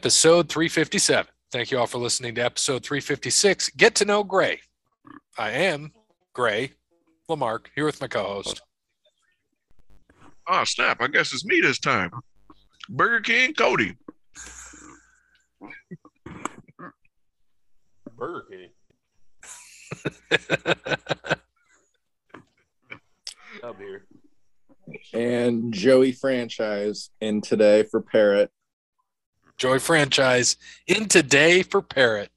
episode 357. Thank you all for listening to episode 356. Get to know Gray. I am Gray Lamarck here with my co-host. Oh snap! I guess it's me this time. Burger King Cody. Burger King. Up here. and Joey franchise in today for Parrot. Joy franchise in today for Parrot.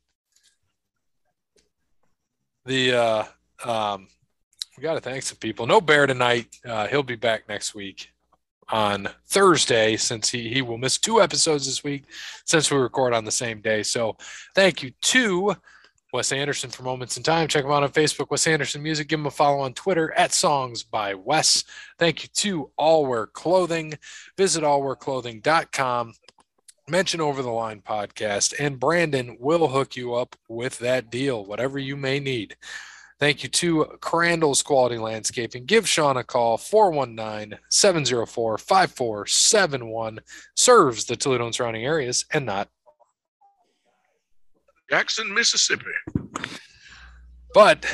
The uh um we gotta thank some people. No bear tonight. Uh he'll be back next week on Thursday since he he will miss two episodes this week since we record on the same day. So thank you to Wes Anderson for Moments in Time. Check him out on Facebook, Wes Anderson Music. Give him a follow on Twitter at Songs by Wes. Thank you to All Wear Clothing. Visit allwearclothing.com. Mention Over the Line podcast, and Brandon will hook you up with that deal, whatever you may need. Thank you to Crandall's Quality Landscaping. Give Sean a call, 419 704 5471. Serves the Toledo and surrounding areas and not Jackson, Mississippi. But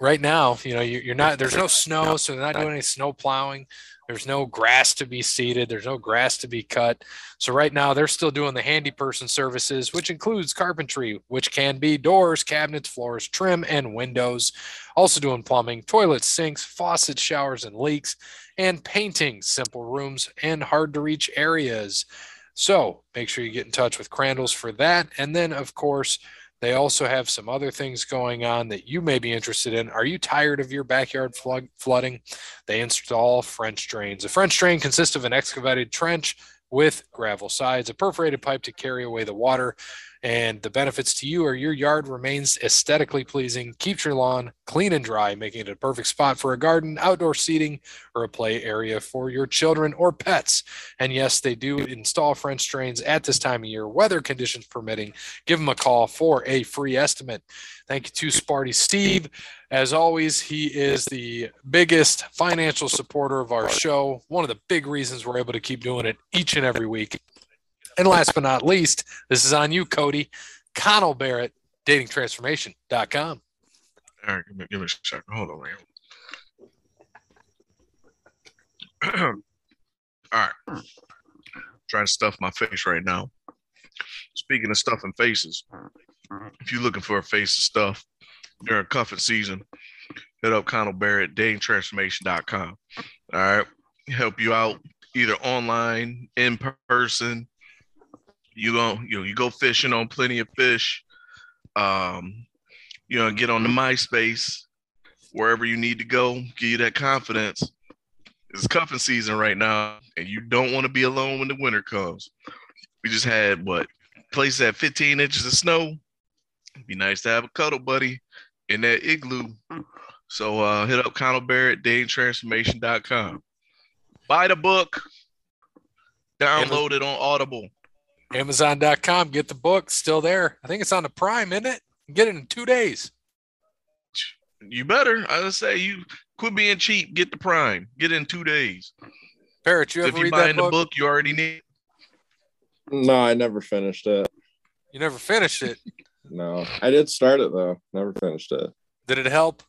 right now, you know, you- you're not, there's no snow, so they're not doing any snow plowing. There's no grass to be seeded. There's no grass to be cut. So right now, they're still doing the handy person services, which includes carpentry, which can be doors, cabinets, floors, trim, and windows. Also doing plumbing, toilets, sinks, faucets, showers, and leaks, and painting simple rooms and hard to reach areas. So make sure you get in touch with Crandall's for that. And then, of course, they also have some other things going on that you may be interested in. Are you tired of your backyard flood, flooding? They install French drains. A French drain consists of an excavated trench with gravel sides, a perforated pipe to carry away the water. And the benefits to you are your yard remains aesthetically pleasing, keeps your lawn clean and dry, making it a perfect spot for a garden, outdoor seating, or a play area for your children or pets. And yes, they do install French drains at this time of year, weather conditions permitting. Give them a call for a free estimate. Thank you to Sparty Steve. As always, he is the biggest financial supporter of our show. One of the big reasons we're able to keep doing it each and every week. And last but not least, this is on you, Cody. Connell Barrett, datingtransformation.com. All right, give me, give me a second. Hold on, man. All right. Trying to stuff my face right now. Speaking of stuffing faces, if you're looking for a face to stuff during cuffing season, hit up Connell Barrett, datingtransformation.com. All right. Help you out either online, in person. You go, you know, you go fishing on plenty of fish. Um, you know, get on the MySpace, wherever you need to go, give you that confidence. It's cuffing season right now, and you don't want to be alone when the winter comes. We just had what places at 15 inches of snow. It'd be nice to have a cuddle buddy in that igloo. So uh, hit up Connell Barrett, datingtransformation.com. Buy the book, download it on Audible. Amazon.com. Get the book. Still there. I think it's on the Prime, isn't it? Get it in two days. You better. I would say you quit being cheap. Get the Prime. Get it in two days. Parrot, you ever if you're read buying that the book? book, you already need. No, I never finished it. You never finished it. No, I did start it though. Never finished it. Did it help?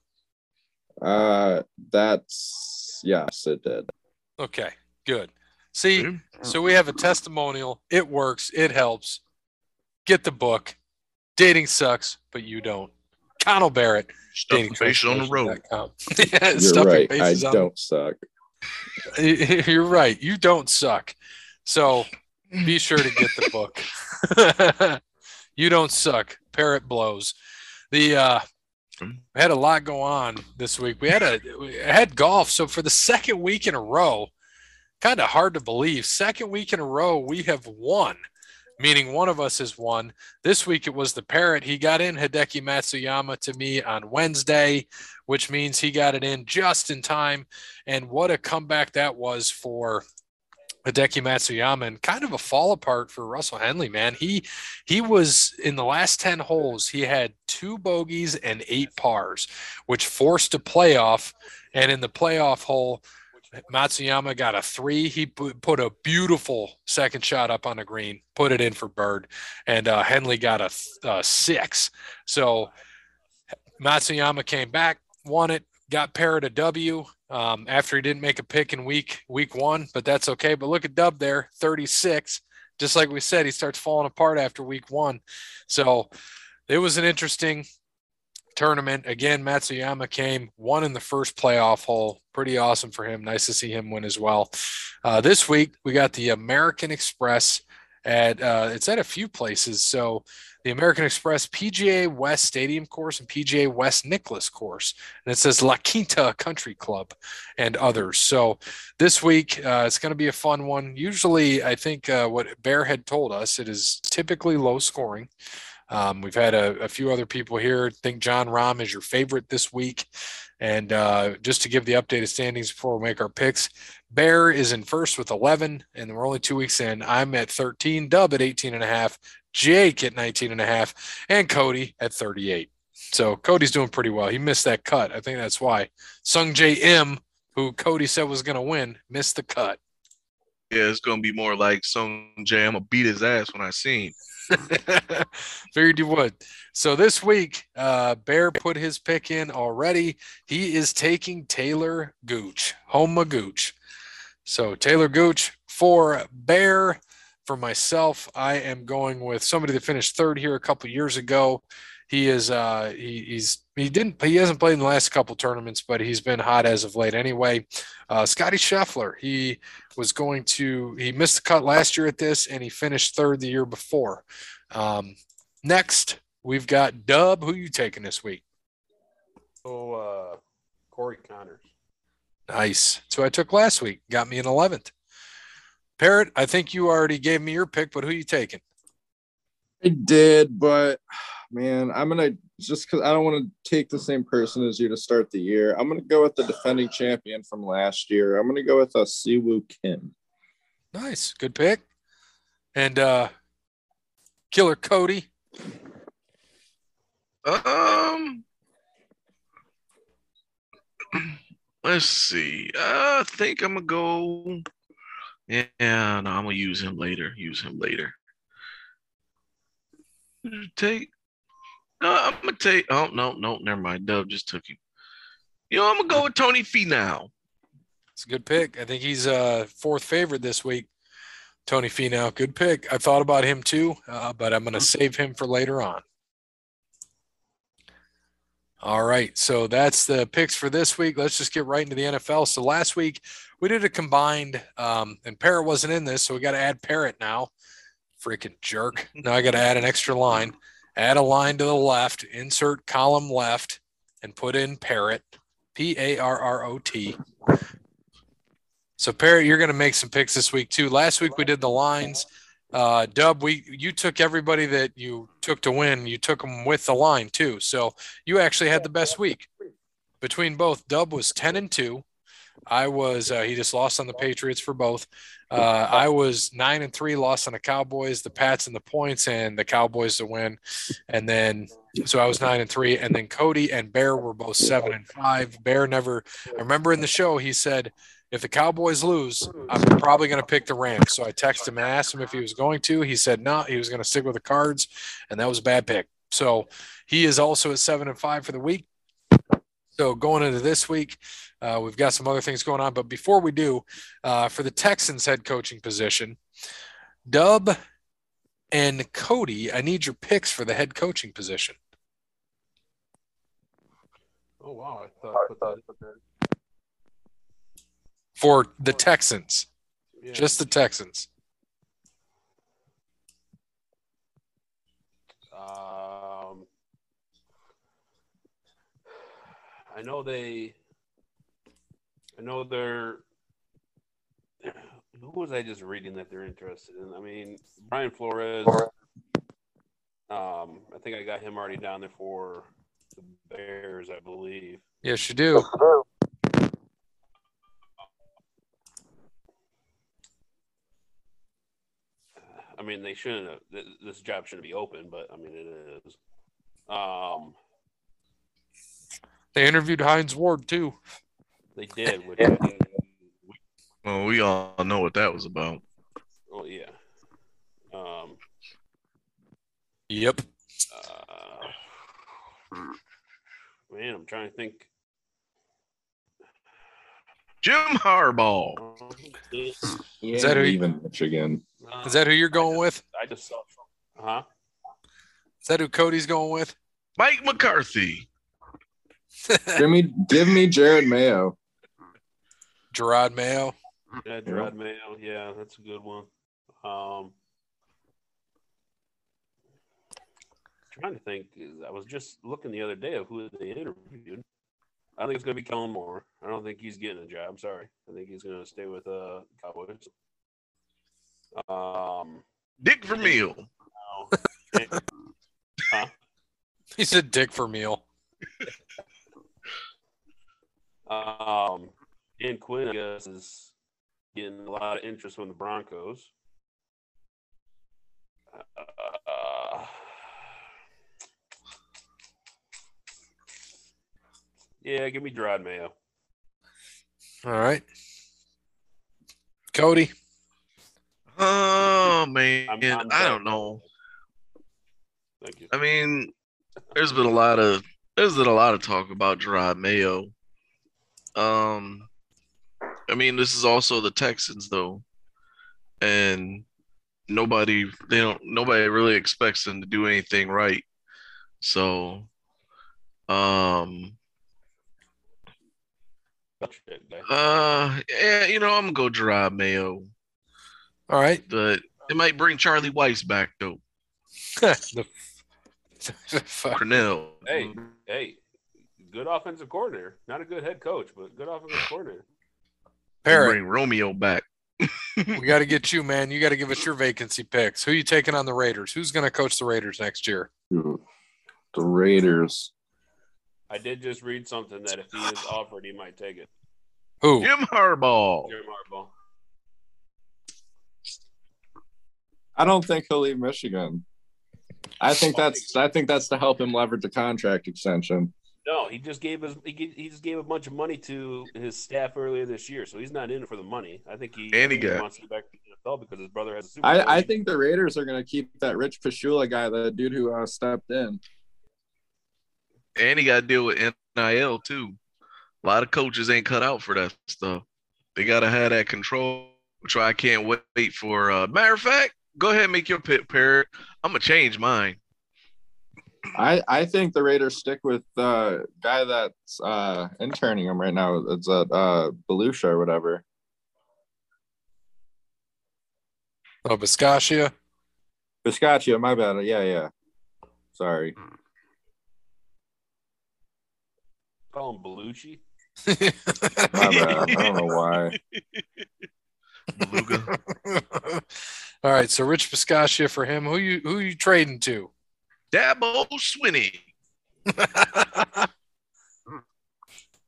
Uh, that's yes, it did. Okay, good. See, so we have a testimonial. It works. It helps. Get the book. Dating sucks, but you don't. Connell Barrett. Stuffing faces on the road. yeah, You're right. I on- don't suck. You're right. You don't suck. So be sure to get the book. you don't suck. Parrot blows. The uh we had a lot go on this week. We had a we had golf. So for the second week in a row, kind of hard to believe. Second week in a row, we have won, meaning one of us has won. This week it was the parrot. He got in Hideki Matsuyama to me on Wednesday, which means he got it in just in time. And what a comeback that was for Hideki Matsuyama and kind of a fall apart for Russell Henley, man. He he was in the last 10 holes, he had two bogeys and eight pars, which forced a playoff. And in the playoff hole, Matsuyama got a three. He put a beautiful second shot up on the green, put it in for Bird, and uh, Henley got a, a six. So Matsuyama came back, won it, got paired a W um, after he didn't make a pick in week week one, but that's okay. But look at Dub there, 36. Just like we said, he starts falling apart after week one. So it was an interesting tournament. Again, Matsuyama came, won in the first playoff hole. Pretty awesome for him. Nice to see him win as well. Uh, this week, we got the American Express at, uh, it's at a few places. So the American Express PGA West Stadium course and PGA West Nicklaus course. And it says La Quinta Country Club and others. So this week, uh, it's going to be a fun one. Usually, I think uh, what Bear had told us, it is typically low scoring. Um, we've had a, a, few other people here. Think Jon Rahm is your favorite this week. And uh, just to give the updated standings before we make our picks, Bear is in first with 11, and we're only two weeks in. I'm at 13, Dub at 18 and a half, Jake at 19 and a half, and Cody at 38. So Cody's doing pretty well. He missed that cut. I think that's why. Sungjae Im, who Cody said was going to win, missed the cut. Yeah, it's going to be more like Sung J. I'm going to beat his ass when I seen. Figured you would. So this week, uh, Bear put his pick in already. He is taking Talor Gooch, Homa Gooch. So Talor Gooch for Bear. For myself, I am going with somebody that finished third here a couple years ago. He is uh, he, he's he didn't he hasn't played in the last couple tournaments, but he's been hot as of late anyway. Uh, Scotty Scheffler, he was going to he missed the cut last year at this, and he finished third the year before. Um, next, we've got Dub. Who you taking this week? Oh, uh, Corey Conners. Nice. So I took last week. Got me an eleventh. Parrot, I think you already gave me your pick, but who you taking? I did, but man, I'm gonna just because I don't want to take the same person as you to start the year. I'm gonna go with the defending champion from last year. I'm gonna go with a uh, Siwoo Kim. Nice, good pick. And uh Killer Cody. Um, let's see. I think I'm gonna go. Yeah, no, I'm gonna use him later. Use him later. Take no, I'm gonna take. Oh no, no, never mind. Dub just took him. You know, I'm gonna go with Tony Finau. It's a good pick. I think he's uh fourth favorite this week. Tony Finau, good pick. I thought about him too, uh, but I'm gonna save him for later on. All right, so that's the picks for this week. Let's just get right into the NFL. So last week we did a combined, um, and Parrot wasn't in this, so we got to add Parrot now. Freaking jerk! Now I got to add an extra line add a line to the left, insert column left, and put in parrot, P A R R O T. So Parrot, you're going to make some picks this week too. Last week we did the lines. Uh, Dub, we you took everybody that you took to win. You took them with the line too. So you actually had the best week between both. Dub was ten and two. I was uh, he just lost on the Patriots for both. Uh, I was nine and three, lost on the Cowboys, the Pats, and the points, and the Cowboys to win. And then so I was nine and three, and then Cody and Bear were both seven and five. Bear never. I remember in the show he said, "If the Cowboys lose, I'm probably going to pick the Rams." So I texted him and asked him if he was going to. He said no, he was going to stick with the Cards, and that was a bad pick. So he is also at seven and five for the week. So going into this week, uh, we've got some other things going on. But before we do, uh, for the Texans head coaching position, Dub and Cody, I need your picks for the head coaching position. Oh wow! I thought, for the Texans, yeah. just the Texans. I know they. I know they're. Who was I just reading that they're interested in? I mean, Brian Flores. Um, I think I got him already down there for the Bears, I believe. Yes, you do. I mean, they shouldn't have. This job shouldn't be open, but I mean, it is. Um, they interviewed Hines Ward too. They did, which I Well, we all know what that was about. Oh yeah. Um. Yep. Uh, man, I'm trying to think. Jim Harbaugh. He Is that ain't who you- leaving Michigan? Is that who you're going with? I just saw. Huh? Is that who Cody's going with? Mike McCarthy. Give me, give me Jerod Mayo. Gerard Mayo. Yeah, Gerard Mayo. Yeah, that's a good one. Um, trying to think. I was just looking the other day of who they interviewed. I think it's going to be Kellen Moore. I don't think he's getting a job. Sorry, I think he's going to stay with uh Cowboys. Um, Dick Vermeil. no. huh? He said Dick for meal. Um, Dan Quinn, I guess, is getting a lot of interest from the Broncos. Uh, yeah, give me Gerard Mayo. All right. Cody. Oh man, I'm- I'm I don't know. Thank you. I mean, there's been a lot of there's been a lot of talk about Gerard Mayo. Um, I mean, this is also the Texans though, and nobody they don't nobody really expects them to do anything right. So, um, Touch that guy. uh, yeah, you know, I'm gonna go Gerard Mayo, All right. but it might bring Charlie Weis back though. the fuck. Crennel. Hey, hey, good offensive coordinator. Not a good head coach, but good offensive coordinator. Parrot, Bring Romeo back. we got to get you, man. You got to give us your vacancy picks. Who you taking on the Raiders? Who's going to coach the Raiders next year? The Raiders. I did just read something that if he is offered, he might take it. Who? Jim Harbaugh. Jim Harbaugh. I don't think he'll leave Michigan. I think that's I think that's to help him leverage a contract extension. No, he just gave his he, he just gave a bunch of money to his staff earlier this year, so he's not in it for the money. I think he, And he I got- wants to get back to the NFL because his brother has a Super I, I think the Raiders are gonna keep that Rich Pashula guy, the dude who uh, stepped in. And he got to deal with NIL too. A lot of coaches ain't cut out for that stuff. They got to have that control, which I can't wait for. Uh, matter of fact, go ahead and make your pick, Parrot. I'm going to change mine. I I think the Raiders stick with the guy that's uh interning him right now. It's at uh Belushi or whatever. Oh, Bisaccia. Bisaccia, my bad. Yeah, yeah. Sorry. call him Belushi. My bad. I don't know why. Beluga. All right, so Rich Bisaccia for him. Who you who you trading to? Dabo Swinney.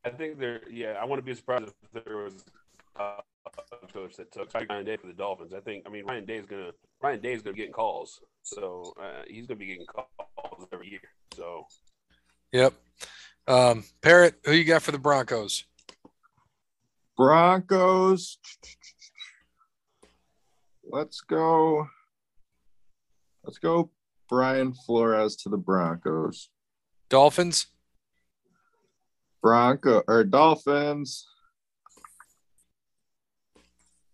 I think they're yeah. I want to be surprised if there was uh, a coach that took Ryan Day for the Dolphins. I think I mean Ryan Day is gonna Ryan Day is gonna get calls, so uh, he's gonna be getting calls every year. So Yep. Um, Parrot, who you got for the Broncos? Broncos. Let's go. Let's go. Brian Flores to the Broncos. Dolphins? Bronco or Dolphins.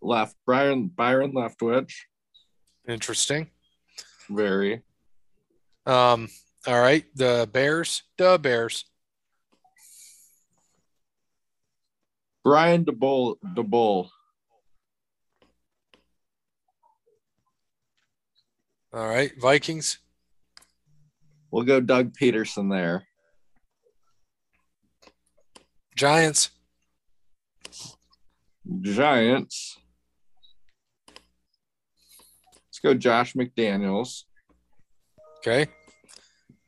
Left Brian Byron Leftwich. Interesting. Very. Um, all right, the Bears, the Bears. Brian Daboll Daboll. All right, Vikings, We'll go Doug Pederson there. Giants, Giants. Let's go Josh McDaniels. okay.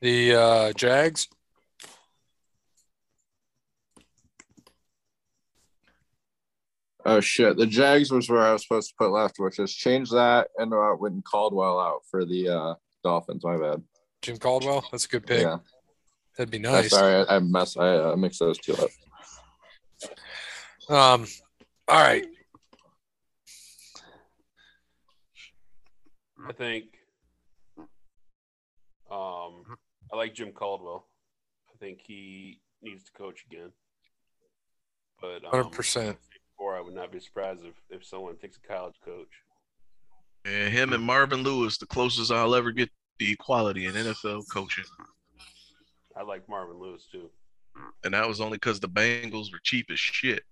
The uh, Jags, Oh shit. The Jags was where I was supposed to put left, which is change that and uh Witten Caldwell out for the uh Dolphins. My bad. Jim Caldwell. That's a good pick. Yeah. That'd be nice. I'm sorry, I, mess. I uh, mix those two up. Um. All right. I think. Um, I like Jim Caldwell. I think he needs to coach again. But um, hundred um, percent. Before I would not be surprised if, if someone takes a college coach. And him and Marvin Lewis, the closest I'll ever get to equality in NFL coaching. I like Marvin Lewis too. And that was only because the Bengals were cheap as shit.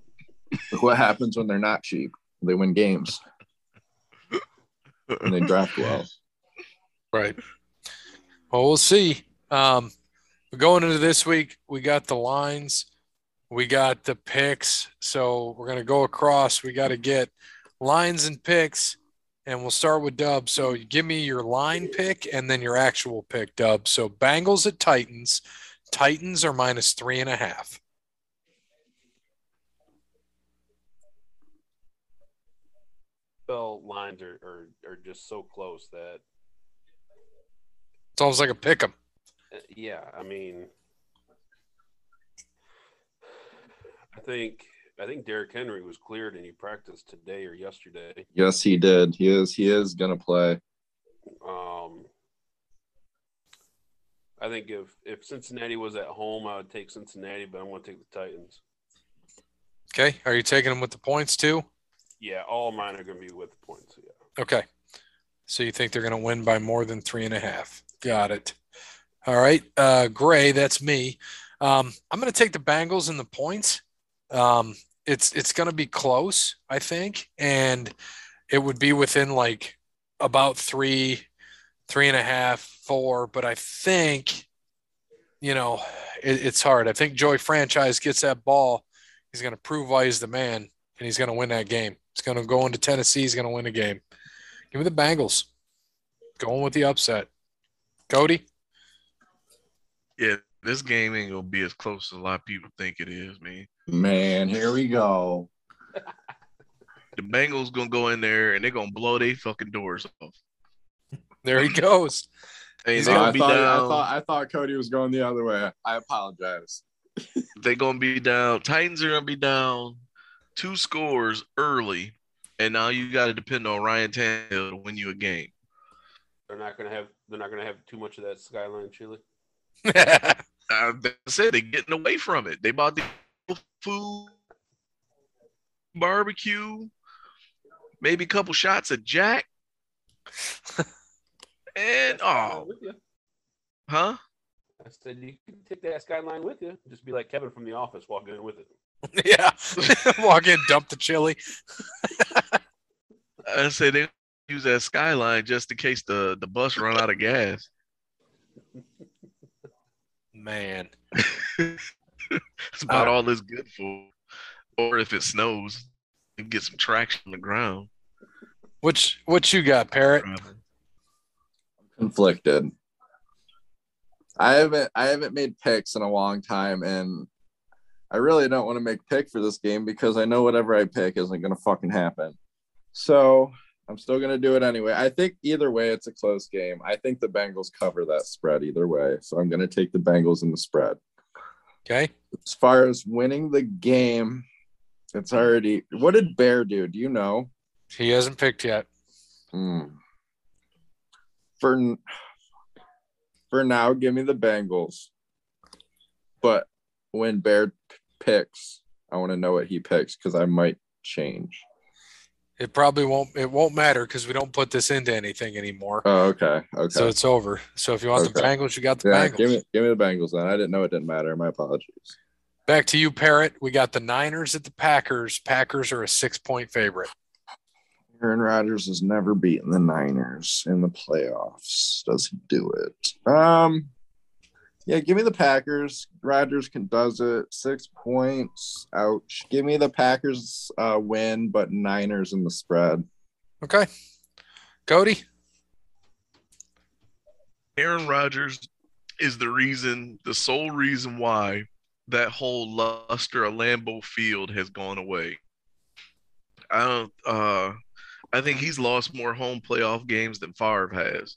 what happens when they're not cheap? They win games and they draft well. Right. Well, we'll see. Um, going into this week, we got the lines, we got the picks. So we're gonna go across. We got to get lines and picks, and we'll start with Dub. So give me your line pick and then your actual pick, Dub. So Bengals at Titans. Titans are minus three and a half. Bell lines are, are, are just so close that It's almost like a pick 'em. Uh, yeah, I mean, I think I think Derrick Henry was cleared and he practiced today or yesterday. Yes, he did. He is. He is gonna play. Um, I think if if Cincinnati was at home, I would take Cincinnati, but I'm going to take the Titans. Okay. Are you taking them with the points too? Yeah, all mine are going to be with the points. Yeah. Okay. So you think they're going to win by more than three and a half? Got it. All right. Uh, Gray, that's me. Um, I'm going to take the Bengals and the points. Um, it's it's going to be close, I think, and it would be within like about three, three and a half, four. But I think, you know, it, it's hard. I think Joey Franchise gets that ball. He's going to prove why he's the man, and he's going to win that game. He's going to go into Tennessee. He's going to win a game. Give me the Bengals. Going with the upset. Cody? Yeah, this game ain't gonna be as close as a lot of people think it is, man. Man, here we go. The Bengals gonna go in there and they're gonna blow their fucking doors off. There he goes. Hey, He's they gonna I be thought, I down. thought I thought Cody was going the other way. I apologize. they're gonna be down. Titans are gonna be down two scores early, and now you got to depend on Ryan Tannehill to win you a game. They're not going to have they're not going to have too much of that skyline chili. Uh, they said they're getting away from it. They bought the food, barbecue, maybe a couple shots of Jack, and oh, huh? I said you can take that skyline with you. Just be like Kevin from The Office, walk in with it. yeah. Walk in, dump the chili. I said they use that skyline just in case the the bus run out of gas. Man. That's about uh, all it's good for. Or if it snows, you get some traction on the ground. Which what you got, Parrot? Conflicted. I haven't I haven't made picks in a long time, and I really don't want to make pick for this game because I know whatever I pick isn't gonna fucking happen. So I'm still gonna do it anyway. I think either way it's a close game. I think the Bengals cover that spread either way. So I'm gonna take the Bengals in the spread. Okay. As far as winning the game, it's already what did Bear do? Do you know? He hasn't picked yet. Hmm. For for now, give me the Bengals. But when Bear p- picks, I want to know what he picks because I might change. It probably won't it won't matter because we don't put this into anything anymore. Oh, okay, okay. So it's over. So if you want the Okay. Bengals, you got the yeah, Bengals. give me give me the Bengals then. I didn't know it didn't matter. My apologies. Back to you, Parrot. We got the Niners at the Packers. Packers are a six point favorite. Aaron Rodgers has never beaten the Niners in the playoffs. Does he do it? Um, yeah, give me the Packers. Rodgers can does it. Six points. Ouch. Give me the Packers uh, win, but Niners in the spread. Okay. Cody? Aaron Rodgers is the reason, the sole reason why that whole luster of Lambeau Field has gone away. I don't. Uh, I think he's lost more home playoff games than Favre has.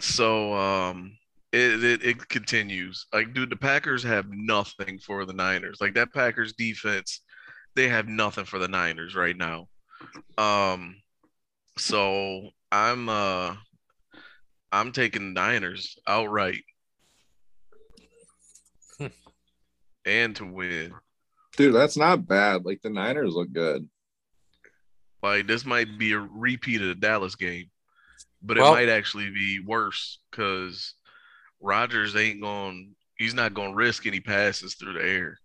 So um, it, it it continues. Like, dude, the Packers have nothing for the Niners. Like that Packers defense, they have nothing for the Niners right now. Um, So I'm uh I'm taking Niners outright. And to win. Dude, that's not bad. Like the Niners look good. Like this might be a repeat of the Dallas game, but it Well- might actually be worse because Rodgers ain't going. He's not going to risk any passes through the air,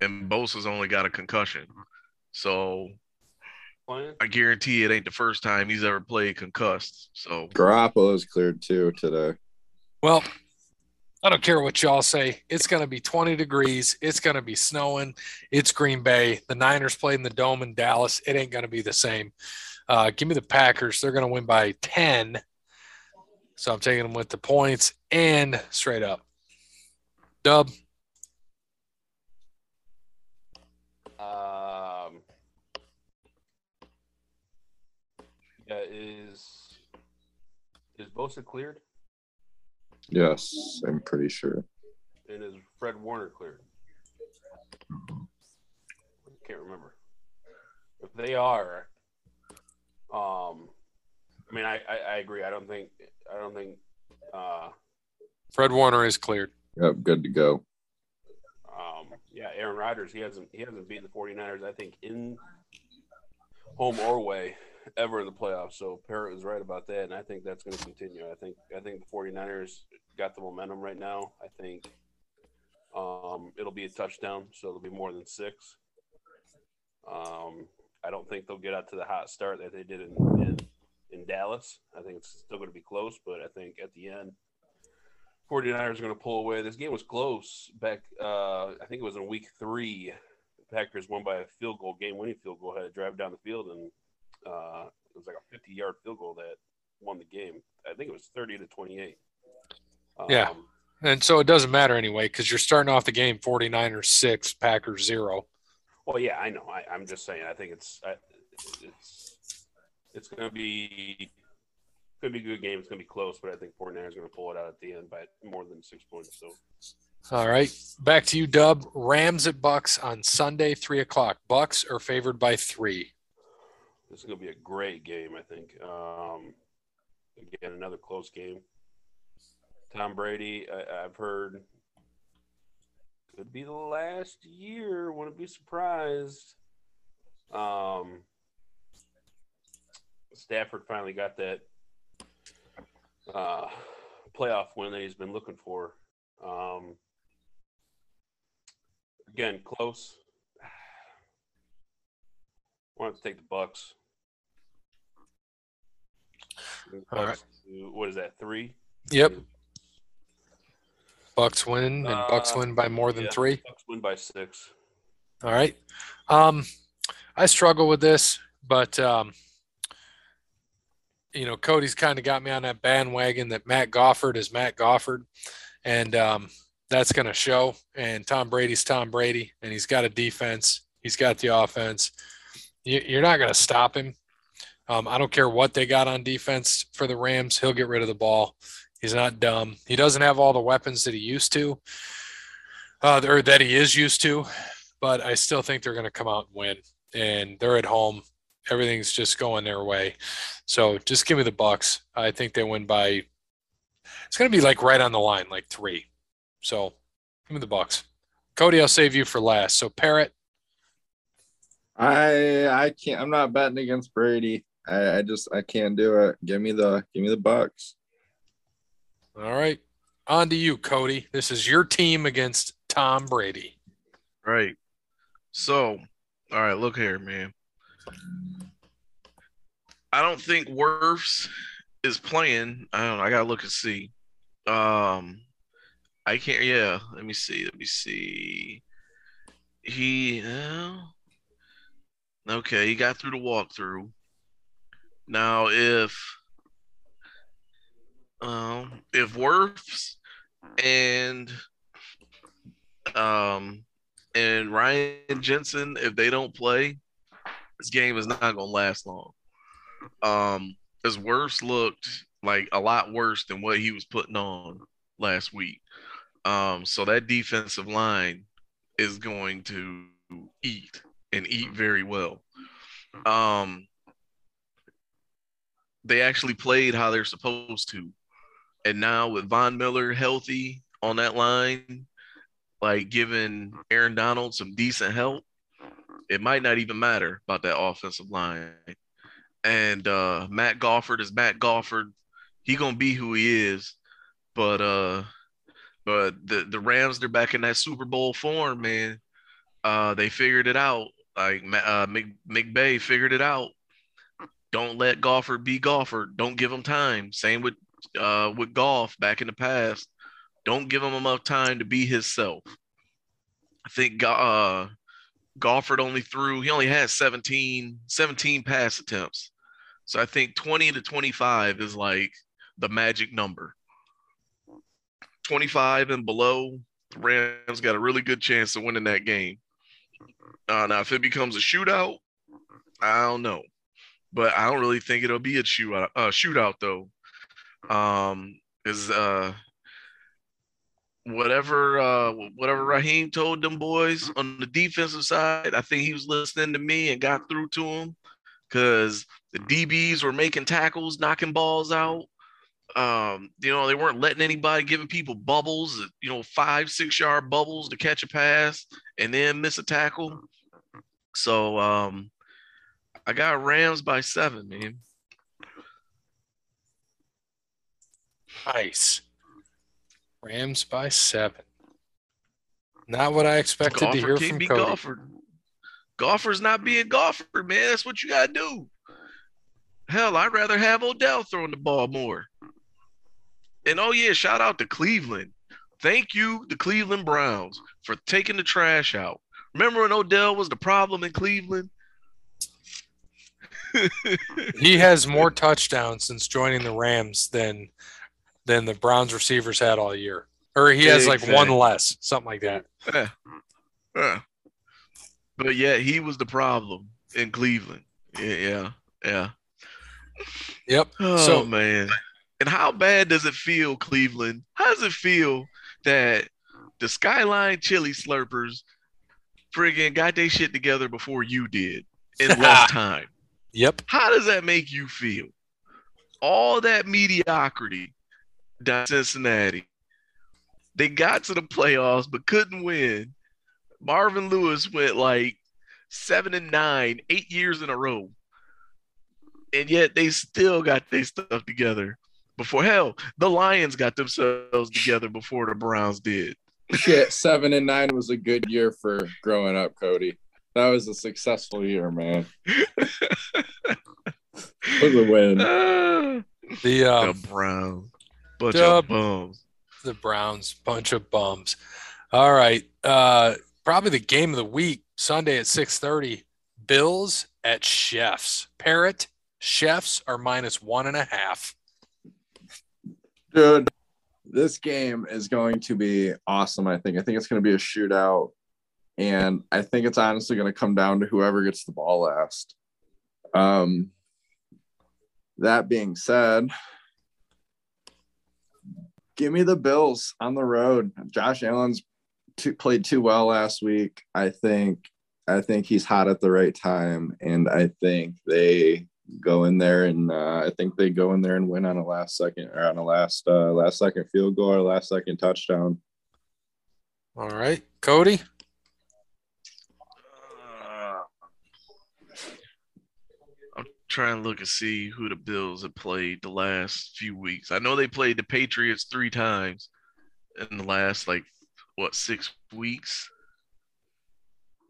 and Bosa's only got a concussion, so Playing? I guarantee it ain't the first time he's ever played concussed. So Garoppolo's cleared too today. Well, I don't care what y'all say. It's going to be 20 degrees. It's going to be snowing. It's Green Bay. The Niners played in the dome in Dallas. It ain't going to be the same. Uh, give me the Packers. They're going to win by 10. So I'm taking them with the points and straight up. Dub. Um, yeah, is is Bosa cleared Yes, I'm pretty sure. and is Fred Warner cleared? Can't remember. If they are, um, I mean, I, I, I agree. I don't think I don't think uh, Fred Warner is cleared. Yep, good to go. um, yeah, Aaron Rodgers. He hasn't he hasn't beaten the 49ers. I think in home or away ever in the playoffs. So Parrot was right about that, and I think that's going to continue. I think I think the 49ers got the momentum right now. I think um, it'll be a touchdown, so it'll be more than six. Um, I don't think they'll get out to the hot start that they did in, in in Dallas. I think it's still going to be close, but I think at the end, 49ers are going to pull away. This game was close back. Uh, I think it was in week three. The Packers won by a field goal, game-winning field goal. Had to drive down the field, and uh, it was like a 50-yard field goal that won the game. I think it was 30 to 28. Yeah. Um, And so it doesn't matter anyway because you're starting off the game 49ers 6, Packers 0. Well, yeah, I know. I, I'm just saying. I think it's I, it's it's going to be going to be a good game. It's going to be close, but I think 49ers are going to pull it out at the end by more than six points. So All right. Back to you, Dub. Rams at Bucks on Sunday, 3 o'clock. Bucks are favored by three. this is going to be a great game. I think. Um, again, another close game. Tom Brady, I, I've heard, could be the last year. Wouldn't be surprised. Um, Stafford finally got that uh, playoff win that he's been looking for. Um, again, close. Wanted to take the Bucks. All right. Bucks to- What is that? Three. Yep. Bucks win and Bucks Uh, win by more than yeah. three. Bucks win by six. All right. Um, I struggle with this, but um, you know, Cody's kind of got me on that bandwagon that Matt Gofford is Matt Gofford, and um, that's going to show. And Tom Brady's Tom Brady, and he's got a defense. He's got the offense. You, you're not going to stop him. Um, I don't care what they got on defense for the Rams. He'll get rid of the ball. He's not dumb. He doesn't have all the weapons that he used to, uh, or that he is used to but I still think they're going to come out and win. And they're at home. Everything's just going their way. So just give me the Bucks. I think they win by. It's going to be like right on the line, like three. So give me the Bucks. Cody, I'll save you for last. So Parrot, I I can't. I'm not betting against Brady. I, I just I can't do it. Give me the give me the Bucks. all right. On to you, Cody. This is your team against Tom Brady. Right. So, all right, look here, man. I don't think Wirfs is playing. I don't know. I gotta look and see. Um, I can't. Yeah, let me see. Let me see. He. Uh, okay, he got through the walkthrough. Now, if um, if Wirfs and um and Ryan Jensen, if they don't play, this game is not to last long. Um, his worst looked like a lot worse than what he was putting on last week. Um, so that defensive line is going to eat and eat very well. um, they actually played how they're supposed to. And now with Von Miller healthy on that line, like giving Aaron Donald some decent help, it might not even matter about that offensive line. And uh, Matt Gofford is Matt Gofford. He gonna be who he is, but uh, but the the Rams they're back in that Super Bowl form, man. Uh, they figured it out. Like uh, Mc, McVay figured it out. Don't let Gofford be Gofford. Don't give him time. Same with uh, with Goff back in the past. Don't give him enough time to be himself. I think uh, Gofford only threw, he only had 17, 17 pass attempts. So I think 20 to 25 is like the magic number. 25 and below, the Rams got a really good chance of winning that game. Uh, now, if it becomes a shootout, I don't know, but I don't really think it'll be a shootout. Uh, shootout though, um, is uh, whatever uh, whatever Raheem told them boys on the defensive side. I think he was listening to me and got through to him because the DBs were making tackles, knocking balls out. Um, you know, they weren't letting anybody giving people bubbles, you know, five, six yard bubbles to catch a pass and then miss a tackle. So um I got Rams by seven, man. Nice. Rams by seven. Not what I expected to hear from Cody. Gofford. Golfer's not being golfer, man. That's what you gotta do. Hell, I'd rather have Odell throwing the ball more. And oh yeah, shout out to Cleveland. Thank you, the Cleveland Browns, for taking the trash out. Remember when Odell was the problem in Cleveland? he has more touchdowns since joining the Rams than than the Browns receivers had all year. Or he has like one less, something like that. Yeah. yeah. But yeah, he was the problem in Cleveland. Yeah, yeah, yeah. Yep. Oh so man. And how bad does it feel, Cleveland? How does it feel that the Skyline Chili Slurpers friggin' got their shit together before you did in less time? Yep. How does that make you feel? All that mediocrity down Cincinnati. They got to the playoffs but couldn't win. Marvin Lewis went like seven and nine, eight years in a row. And yet they still got their stuff together before hell. The Lions got themselves together before the Browns did. Shit, seven and nine was a good year for growing up, Cody. That was a successful year, man. was a win. The um, the Browns. Bunch Dub. of bums. the Browns, bunch of bums. All right. Uh probably the game of the week, Sunday at 6:30. Bills at Chefs. Parrot, Chefs are minus one and a half. Dude, this game is going to be awesome. I think. I think it's going to be a shootout, and I think it's honestly going to come down to whoever gets the ball last. Um, that being said, give me the Bills on the road. Josh Allen's too, played too well last week. I think. I think he's hot at the right time, and I think they go in there and uh, I think they go in there and win on a last second or on a last uh, last second field goal or last second touchdown. All right. Cody? Uh, I'm trying to look and see who the Bills have played the last few weeks. I know they played the Patriots three times in the last like what six weeks.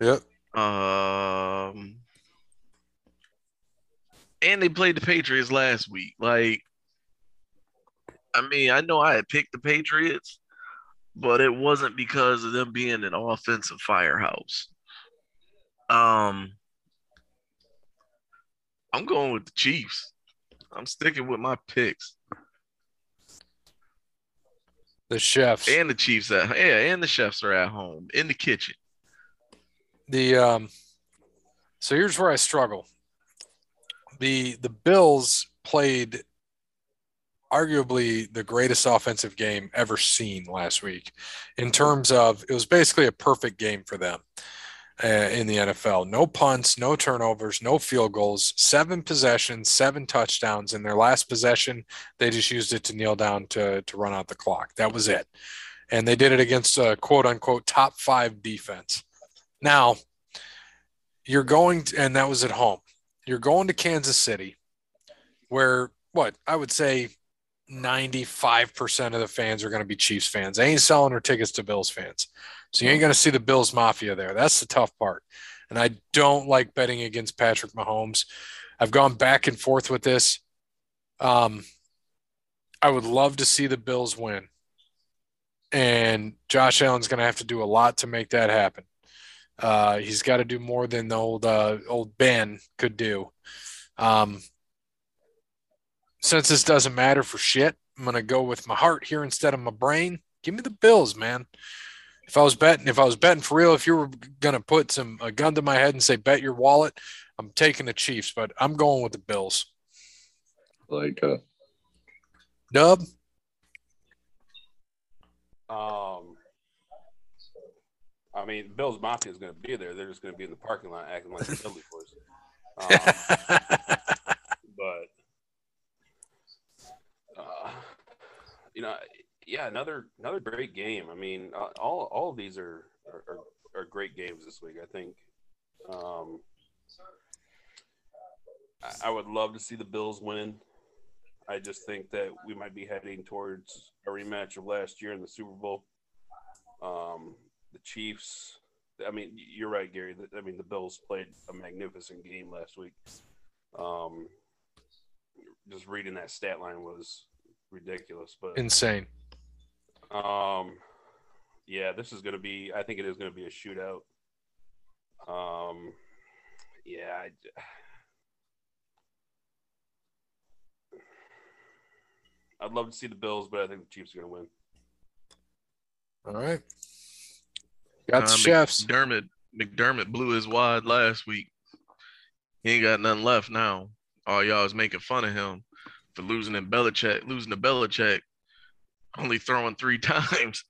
Yep. Um, and they played the Patriots last week. Like, I mean, I know I had picked the Patriots, but it wasn't because of them being an offensive firehouse. Um, I'm going with the Chiefs. I'm sticking with my picks The Chefs. and the Chiefs at yeah, and the chefs are at home in the kitchen. The um so here's where I struggle. The the Bills played arguably the greatest offensive game ever seen last week in terms of it was basically a perfect game for them. Uh, in the NFL. No punts, no turnovers, no field goals, seven possessions, seven touchdowns. In their last possession, they just used it to kneel down to, to run out the clock. That was it. And they did it against a quote unquote top five defense. Now, you're going, to, and that was at home. You're going to Kansas City, where what I would say 95% of the fans are going to be Chiefs fans. They ain't selling their tickets to Bills fans. So you ain't going to see the Bills Mafia there. That's the tough part. And I don't like betting against Patrick Mahomes. I've gone back and forth with this. Um, I would love to see the Bills win. And Josh Allen's going to have to do a lot to make that happen. Uh, he's got to do more than the old uh, old Ben could do. Um, since this doesn't matter for shit, I'm going to go with my heart here instead of my brain. Give me the Bills, man if I was betting, if I was betting for real, if you were gonna put some a gun to my head and say bet your wallet, I'm taking the Chiefs, but I'm going with the Bills. Like uh Dub. Um, I mean, Bills Mafia is going to be there. They're just going to be in the parking lot acting like the Philly force. Um, but uh, you know, yeah, another another great game. I mean, uh, all all of these are are, are great games this week. I think. Um, I, I would love to see the Bills win. I just think that we might be heading towards a rematch of last year in the Super Bowl. Um, the Chiefs. I mean, you're right, Gary. I mean, the Bills played a magnificent game last week. Um, just reading that stat line was ridiculous, but insane. Um, yeah, this is going to be. I think it is going to be a shootout. Um, yeah. I, I'd love to see the Bills, but I think the Chiefs are going to win. All right. Got Uh, the chefs. McDermott McDermott blew his wad last week. He ain't got nothing left now. All y'all is making fun of him for losing in Belichick, losing to Belichick, only throwing three times.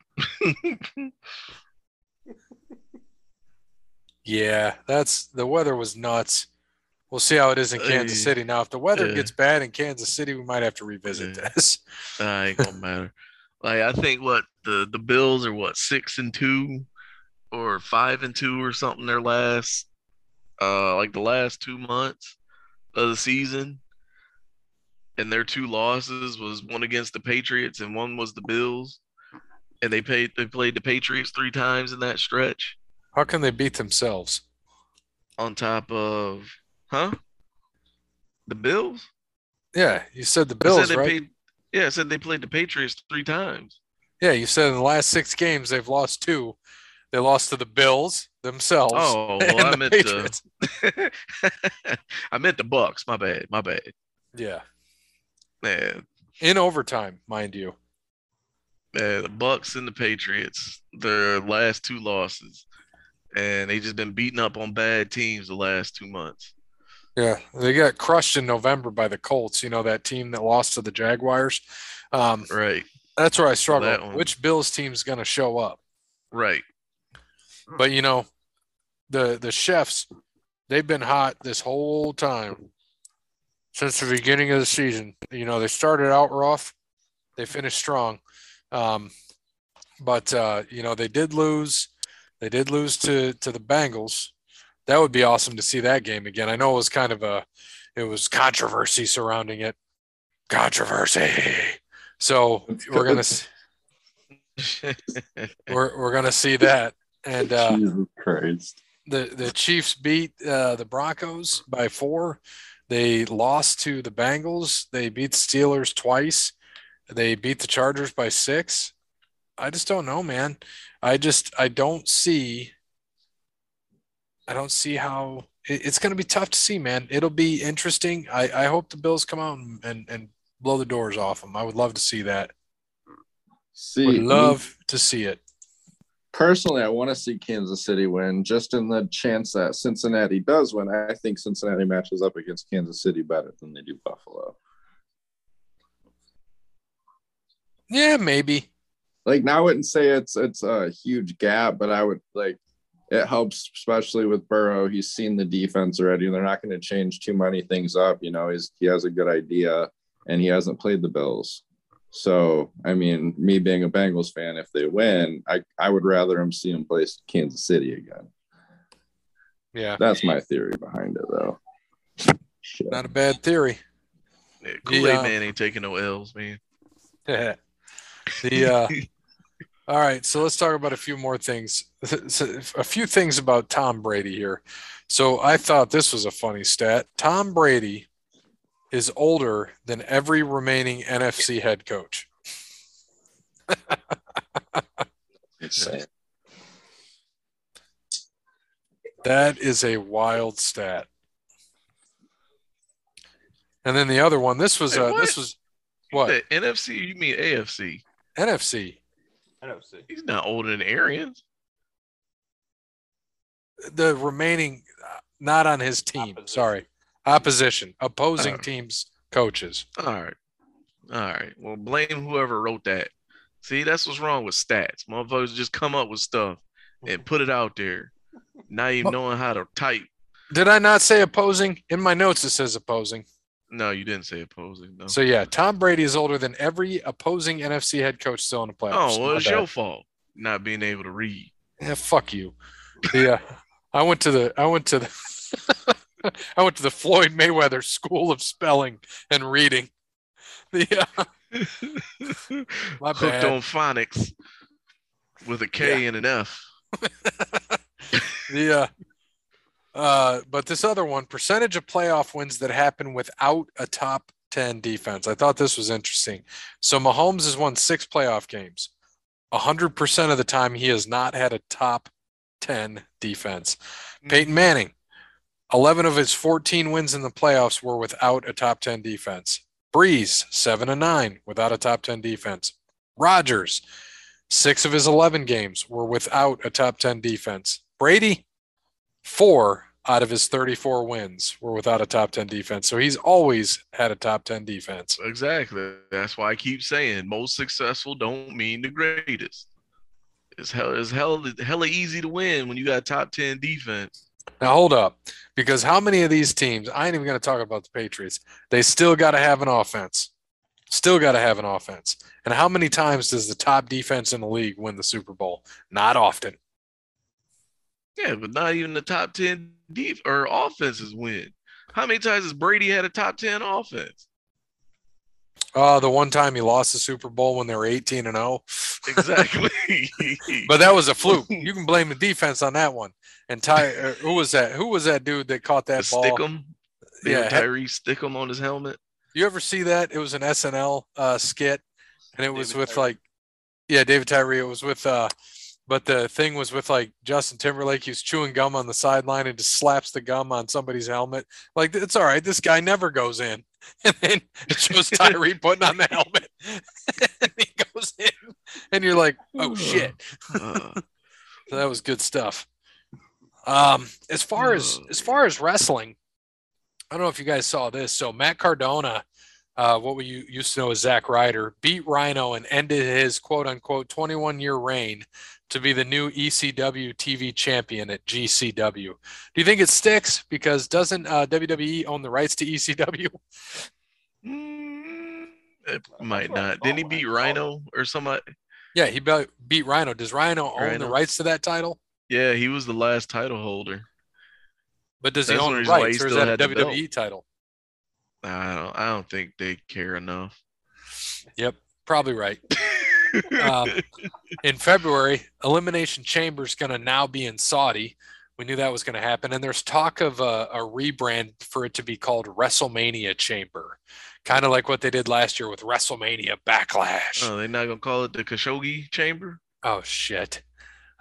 Yeah, that's the weather was nuts. We'll see how it is in Kansas Hey, City. Now, if the weather yeah. gets bad in Kansas City, we might have to revisit Yeah. this. Uh, ain't gonna matter. Like I think what the the Bills are what six and two or five and two or something. Their last uh like the last two months of the season, and their two losses was one against the Patriots and one was the Bills, and they paid they played the Patriots three times in that stretch. How can they beat themselves? On top of huh the Bills. Yeah, you said the said Bills, they right? paid- yeah, I said they played the Patriots three times. Yeah, you said in the last six games they've lost two. They lost to the Bills themselves. Oh well, I meant Patriots. the I meant the Bucks. My bad. My bad. Yeah, Man, in overtime, mind you. the Bucks and the Patriots, their last two losses, and they just been beating up on bad teams the last two months. Yeah, they got crushed in November by the Colts. You know that team that lost to the Jaguars. Um, Right, that's where I struggle. Which Bills team's going to show up? right. But you know, the the chefs, they've been hot this whole time since the beginning of the season. You know, they started out rough, they finished strong, um, but uh, you know they did lose. They did lose to to the Bengals. That would be awesome to see that game again. I know it was kind of a, it was controversy surrounding it, controversy. So we're gonna we're we're gonna see that, and uh, Jesus Christ. the the Chiefs beat uh, the Broncos by four. They lost to the Bengals. They beat the Steelers twice. They beat the Chargers by six. I just don't know, man. I just I don't see. I don't see how it- it's going to be tough to see, man. It'll be interesting. I, I hope the Bills come out and, and, and blow the doors off them. I would love to see that. See, Would love to see it. Personally, I want to see Kansas City win just in the chance that Cincinnati does win. I think Cincinnati matches up against Kansas City better than they do Buffalo. Yeah, maybe. Like now, I wouldn't say it's it's a huge gap, but I would like it helps, especially with Burrow. He's seen the defense already, and they're not going to change too many things up. You know, he's he has a good idea, and he hasn't played the Bills. So, I mean, me being a Bengals fan, if they win, I, I would rather him see him play Kansas City again. Yeah, That's my theory behind it, though. Shit. not a bad theory. Yeah, Kool-Aid uh, man ain't taking no L's, man. the uh, all right, so let's talk about a few more things. A few things about Tom Brady here. So I thought this was a funny stat. Tom Brady is older than every remaining NFC head coach. That is a wild stat. And then the other one, this was Wait, uh, what? this was what The NFC? You mean AFC? NFC. I don't see. He's not older than Arians. The remaining, uh, not on his team. Opposition. Sorry, opposition, opposing Oh. teams, coaches. All right. All right. Well, blame whoever wrote that. See, that's what's wrong with stats. Motherfuckers just come up with stuff and put it out there, not even knowing how to type. Did I not say opposing? In my notes, it says opposing. No, you didn't say opposing. No. So yeah, Tom Brady is older than every opposing NFC head coach still in the playoffs. oh, well, it's your fault not being able to read. Yeah, fuck you. Yeah, uh, I went to the I went to the I went to the Floyd Mayweather School of Spelling and Reading. The uh, My Hooked bad. on phonics with a K and an F. the uh, uh, but this other one percentage of playoff wins that happen without a top 10 defense. I thought this was interesting. So Mahomes has won six playoff games. 100% of the time, he has not had a top 10 defense. Peyton Manning, 11 of his 14 wins in the playoffs were without a top 10 defense. Brees, 7 and 9 without a top 10 defense. Rodgers, six of his 11 games were without a top 10 defense. Brady, four out of his 34 wins were without a top 10 defense. So he's always had a top 10 defense. Exactly. That's why I keep saying most successful don't mean the greatest. It's hell it's hell hella easy to win when you got top ten defense. Now hold up, because how many of these teams? I ain't even going to talk about the Patriots. They still got to have an offense. Still got to have an offense. And how many times does the top defense in the league win the Super Bowl? Not often. Yeah, but not even the top ten deep or offenses win. How many times has Brady had a top ten offense? Uh, the one time he lost the Super Bowl when they were 18 and 0. Exactly. But that was a fluke. You can blame the defense on that one. And Ty, uh, who was that? Who was that dude that caught that the ball? Stickum. Yeah, Yeah, Tyree Stickum on his helmet. You ever see that? It was an SNL uh, skit, and it was David with Tyree. like, yeah, David Tyree. It was with, uh, but the thing was with like Justin Timberlake. He was chewing gum on the sideline and just slaps the gum on somebody's helmet. Like it's all right. This guy never goes in, and then it shows Tyree putting on the helmet, and he goes in, and you're like, oh shit. So that was good stuff. Um, as far as as far as wrestling, I don't know if you guys saw this. So Matt Cardona, uh, what we used to know as Zack Ryder, beat Rhino and ended his quote unquote 21 year reign to be the new ECW TV champion at GCW. Do you think it sticks? Because doesn't uh, WWE own the rights to ECW? mm, it might not. Didn't he beat Rhino or somebody? Yeah, he beat Rhino. Does Rhino own the rights to that title? Yeah, he was the last title holder. But does he own one the reason he rights, or is that a had the belt. WWE title? I don't. I don't think they care enough. Yep, probably right. Um, in February, Elimination Chamber is going to now be in Saudi. We knew that was going to happen, and there's talk of a, a rebrand for it to be called WrestleMania Chamber, kind of like what they did last year with WrestleMania Backlash. oh, they're not gonna call it the Khashoggi Chamber, oh shit!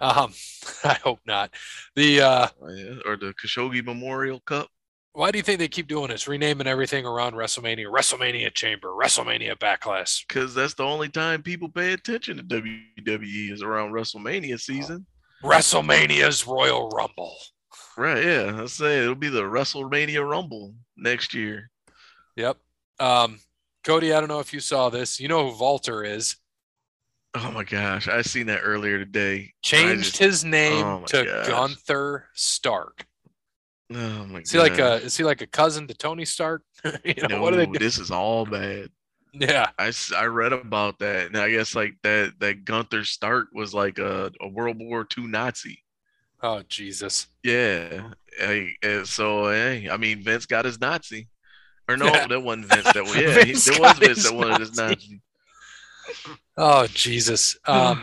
Um, I hope not. The uh, Oh, or the Khashoggi Memorial Cup. Why do you think they keep doing this, renaming everything around WrestleMania, WrestleMania Chamber, WrestleMania Backlash? Because that's the only time people pay attention to WWE is around WrestleMania season. WrestleMania's Royal Rumble. Right, yeah. I say it'll be the WrestleMania Rumble next year. Yep. Um, Cody, I don't know if you saw this. You know who Walter is. Oh my gosh, I seen that earlier today. Changed just- his name oh to gosh. Gunther Stark. Oh my Is he like a is he like a cousin to Tony Stark? you know, what do they No, do? This is all bad. Yeah. I, I read about that, and I guess like that that Gunther Stark was like a, a World War II Nazi. Oh Jesus. Yeah. Hey, uh, so hey, I mean Vince got his Nazi. Or no, Yeah. that wasn't Vince. That was yeah, he, there was Vince that wanted his Nazi. Nazi. Oh Jesus. Um,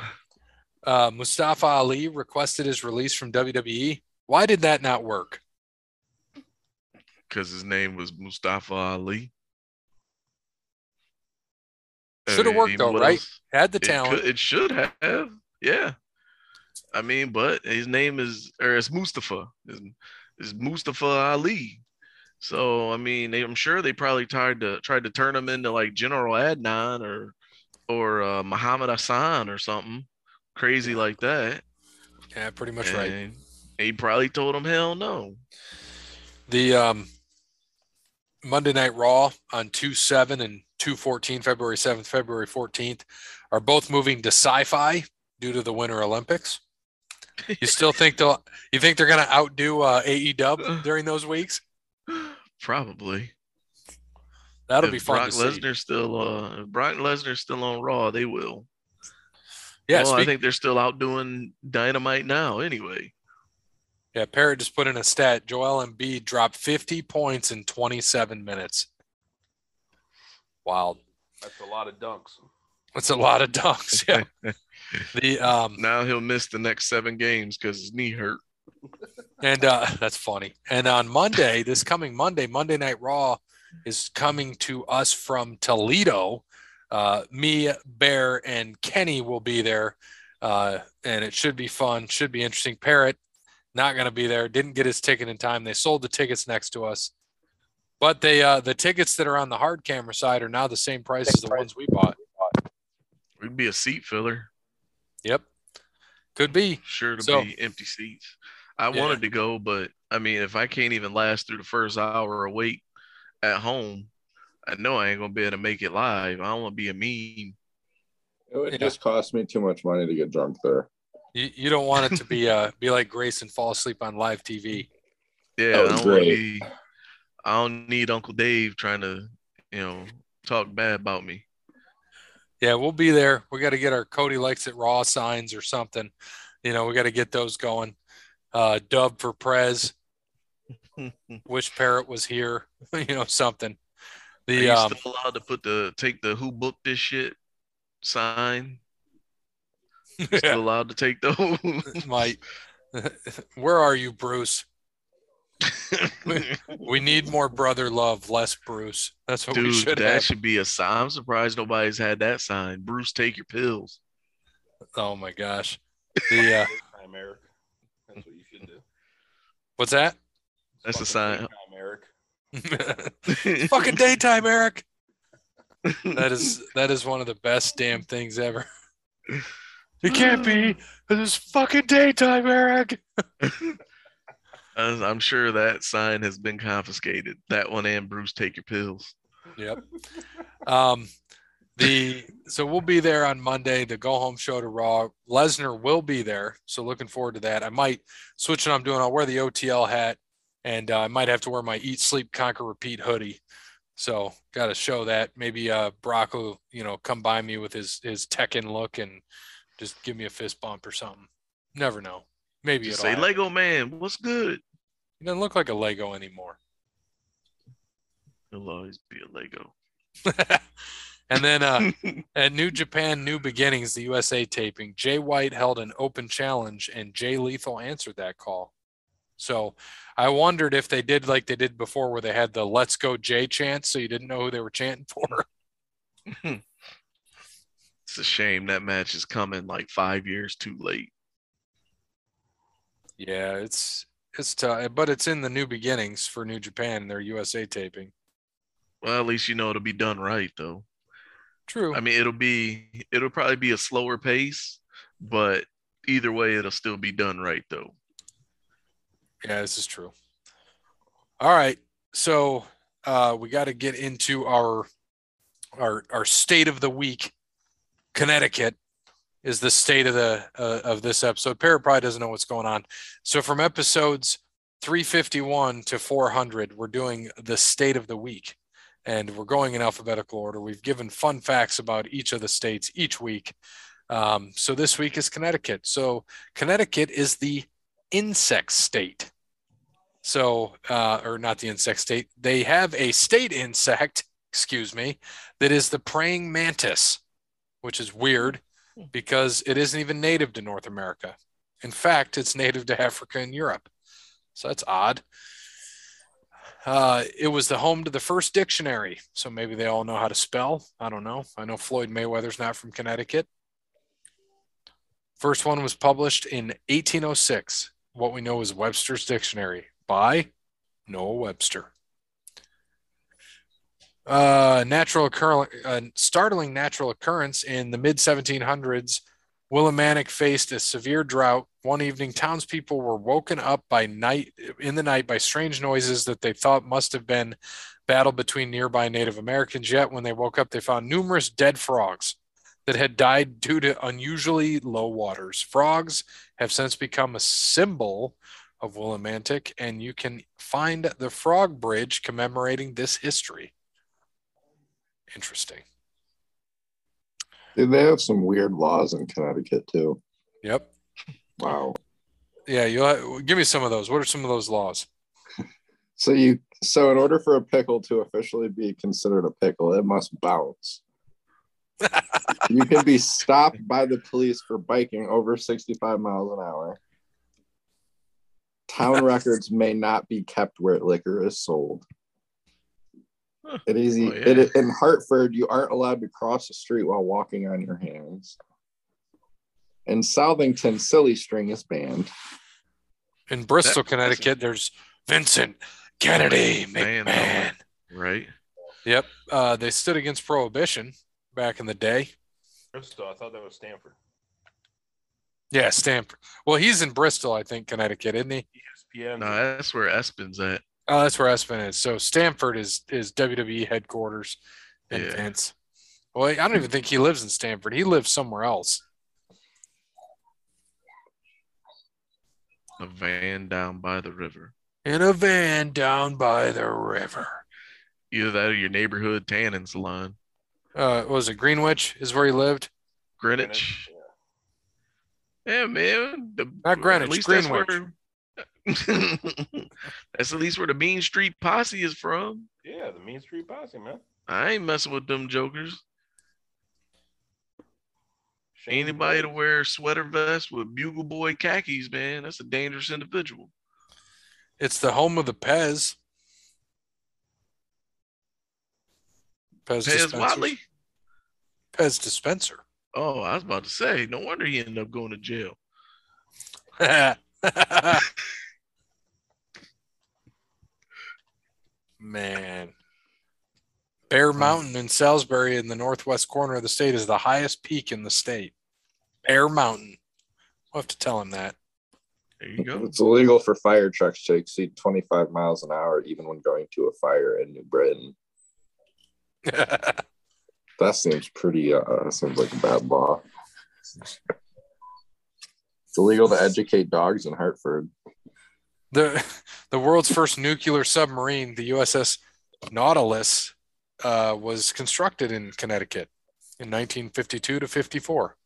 uh, Mustafa Ali requested his release from WWE. Why did that not work? Because his name was Mustafa Ali. Shoulda worked though, what right? Had the It, talent. could, it should have. Yeah. I mean, but his name is or it's Mustafa. It's, is Mustafa Ali. So I mean, they, I'm sure they probably tried to tried to turn him into like General Adnan or or uh, Muhammad Hassan or something crazy like that. Yeah, pretty much right. He probably told him hell no. The um, Monday Night Raw on 2 7 and 2 14, February 7th, February 14th, are both moving to Syfy due to the Winter Olympics. You still think they'll, you think they're going to outdo uh, AEW during those weeks? Probably. That'll if be fun Brock. Lesnar's still uh Brock Lesnar's still on Raw, they will. Yeah, well, I think they're still outdoing Dynamite now anyway. Yeah. Parrot just put in a stat. Joel Embiid dropped 50 points in 27 minutes. Wild. That's a lot of dunks. That's a lot of dunks. Yeah. The um, Now he'll miss the next seven games because his knee hurt. And uh, that's funny. And on Monday, this coming Monday, Monday Night Raw is coming to us from Toledo. Uh, me, Bear, and Kenny will be there. Uh, and it should be fun, should be interesting. Parrot, not going to be there. Didn't get his ticket in time. They sold the tickets next to us. But they uh, the tickets that are on the hard camera side are now the same price as the ones we bought. We'd be a seat filler. Yep. Could be. Sure to So- be empty seats. I Yeah. wanted to go, but I mean, if I can't even last through the first hour of wait at home, I know I ain't gonna be able to make it live. I don't want to be a meme. It would Yeah. just cost me too much money to get drunk there. You, you don't want it to be uh, be like Grace and fall asleep on live TV. Yeah, I don't wanna great. be. I don't need Uncle Dave trying to, you know, talk bad about me. Yeah, we'll be there. We got to get our Cody likes it raw signs or something. You know, we got to get those going. Uh, dub for Prez. Wish Parrot was here. you know, something. Are The you um, still allowed to put the take the who booked this shit sign? Still allowed to take those? my, where are you, Bruce? We need more brother love, less Bruce. That's what we Dude, should that have. should be a sign. I'm surprised nobody's had that sign. Bruce, take your pills. Oh my gosh. The uh, Time, Eric. That's what you should do. what's that? That's a sign. Time, Eric. Fucking daytime, Eric. That is that is one of the best damn things ever. It can't be. It's fucking daytime, Eric. I'm sure that sign has been confiscated. That one and Bruce, take your pills. Yep. Um, the so we'll be there on Monday. The go home show to Raw. Lesnar will be there, so looking forward to that. I might switch what I'm doing. I'll wear the OTL hat, and uh, I might have to wear my Eat, Sleep, Conquer, Repeat hoodie. So got to show that. Maybe uh, Brock will, you know, come by me with his his Tekken look and just give me a fist bump or something. Never know. Maybe Just it'll say happen. Lego man, what's good? He doesn't look like a Lego anymore. He'll always be a Lego. and then uh, at New Japan New Beginnings, the USA taping, Jay White held an open challenge and Jay Lethal answered that call. So I wondered if they did like they did before, where they had the "Let's Go Jay" chant, so you didn't know who they were chanting for. It's a shame that match is coming like five years too late. yeah, it's it's tough, but it's in the New Beginnings for New Japan, their USA taping. Well, at least you know it'll be done right though. True. I mean, it'll be it'll probably be a slower pace, but either way, it'll still be done right though. Yeah, this is true. All right. So uh, we got to get into our our our state of the week, Connecticut. is the state of the uh, of this episode. Parrot probably doesn't know what's going on. So from episodes 351 to 400, we're doing the state of the week, and we're going in alphabetical order. We've given fun facts about each of the states each week. Um, so this week is Connecticut. So Connecticut is the insect state. So, uh, or not the insect state. They have a state insect, excuse me, that is the praying mantis, which is weird because it isn't even native to North America. In fact, it's native to Africa and Europe. So that's odd. Uh, it was the home to the first dictionary. So maybe they all know how to spell. I don't know. I know Floyd Mayweather's not from Connecticut. First one was published in 1806. What we know is Webster's Dictionary by Noah Webster. Uh, natural occurrence, uh, startling natural occurrence in the mid 1700s. Willimantic faced a severe drought. One evening, townspeople were woken up by night in the night by strange noises that they thought must have been battle between nearby Native Americans. Yet, when they woke up, they found numerous dead frogs that had died due to unusually low waters. Frogs have since become a symbol of Willimantic, and you can find the Frog Bridge commemorating this history. Interesting. Dude, they have some weird laws in Connecticut too. Yep. Wow. Yeah, you give me some of those. What are some of those laws? So you so in order for a pickle to officially be considered a pickle, it must bounce. you can be stopped by the police for biking over 65 miles an hour. Town records may not be kept where liquor is sold. Huh. It is Oh, yeah. it, in Hartford, you aren't allowed to cross the street while walking on your hands. In Southington, silly string is banned. In Bristol, That- Connecticut, there's Vincent Kennedy Man, McMahon. Right? Yep. Uh, they stood against prohibition back in the day. Bristol. I thought that was Stamford. Yeah, Stamford. Well, he's in Bristol, I think, Connecticut, isn't he? ESPN. No, that's where Espen's at. Oh, that's where Espen is. So Stamford is is WWE headquarters and Yeah. Vince. Well, I don't even think he lives in Stamford. He lives somewhere else. A van down by the river. In a van down by the river. Either that or your neighborhood tanning salon. Uh, what was it Greenwich is where he lived? Greenwich. Yeah, man. The, Not Greenwich, Greenwich. Where, that's at least where the Mean Street Posse is from. Yeah, the Mean Street Posse, man. I ain't messing with them jokers. Shane Anybody to Blake. wear sweater vest with bugle boy khakis, man, that's a dangerous individual. It's the home of the Pez. Pez, Pez. Whatley? Pez dispenser. Oh, I was about to say, no wonder he ended up going to jail. Man. Bear Mountain in Salisbury in the northwest corner of the state is the highest peak in the state. Bear Mountain. We'll have to tell him that. There you go. It's illegal for fire trucks to exceed 25 miles an hour, even when going to a fire in New Britain. That seems pretty, uh, seems like a bad law. It's illegal to educate dogs in Hartford. The the world's first nuclear submarine, the USS Nautilus, uh, was constructed in Connecticut in 1952 to 54.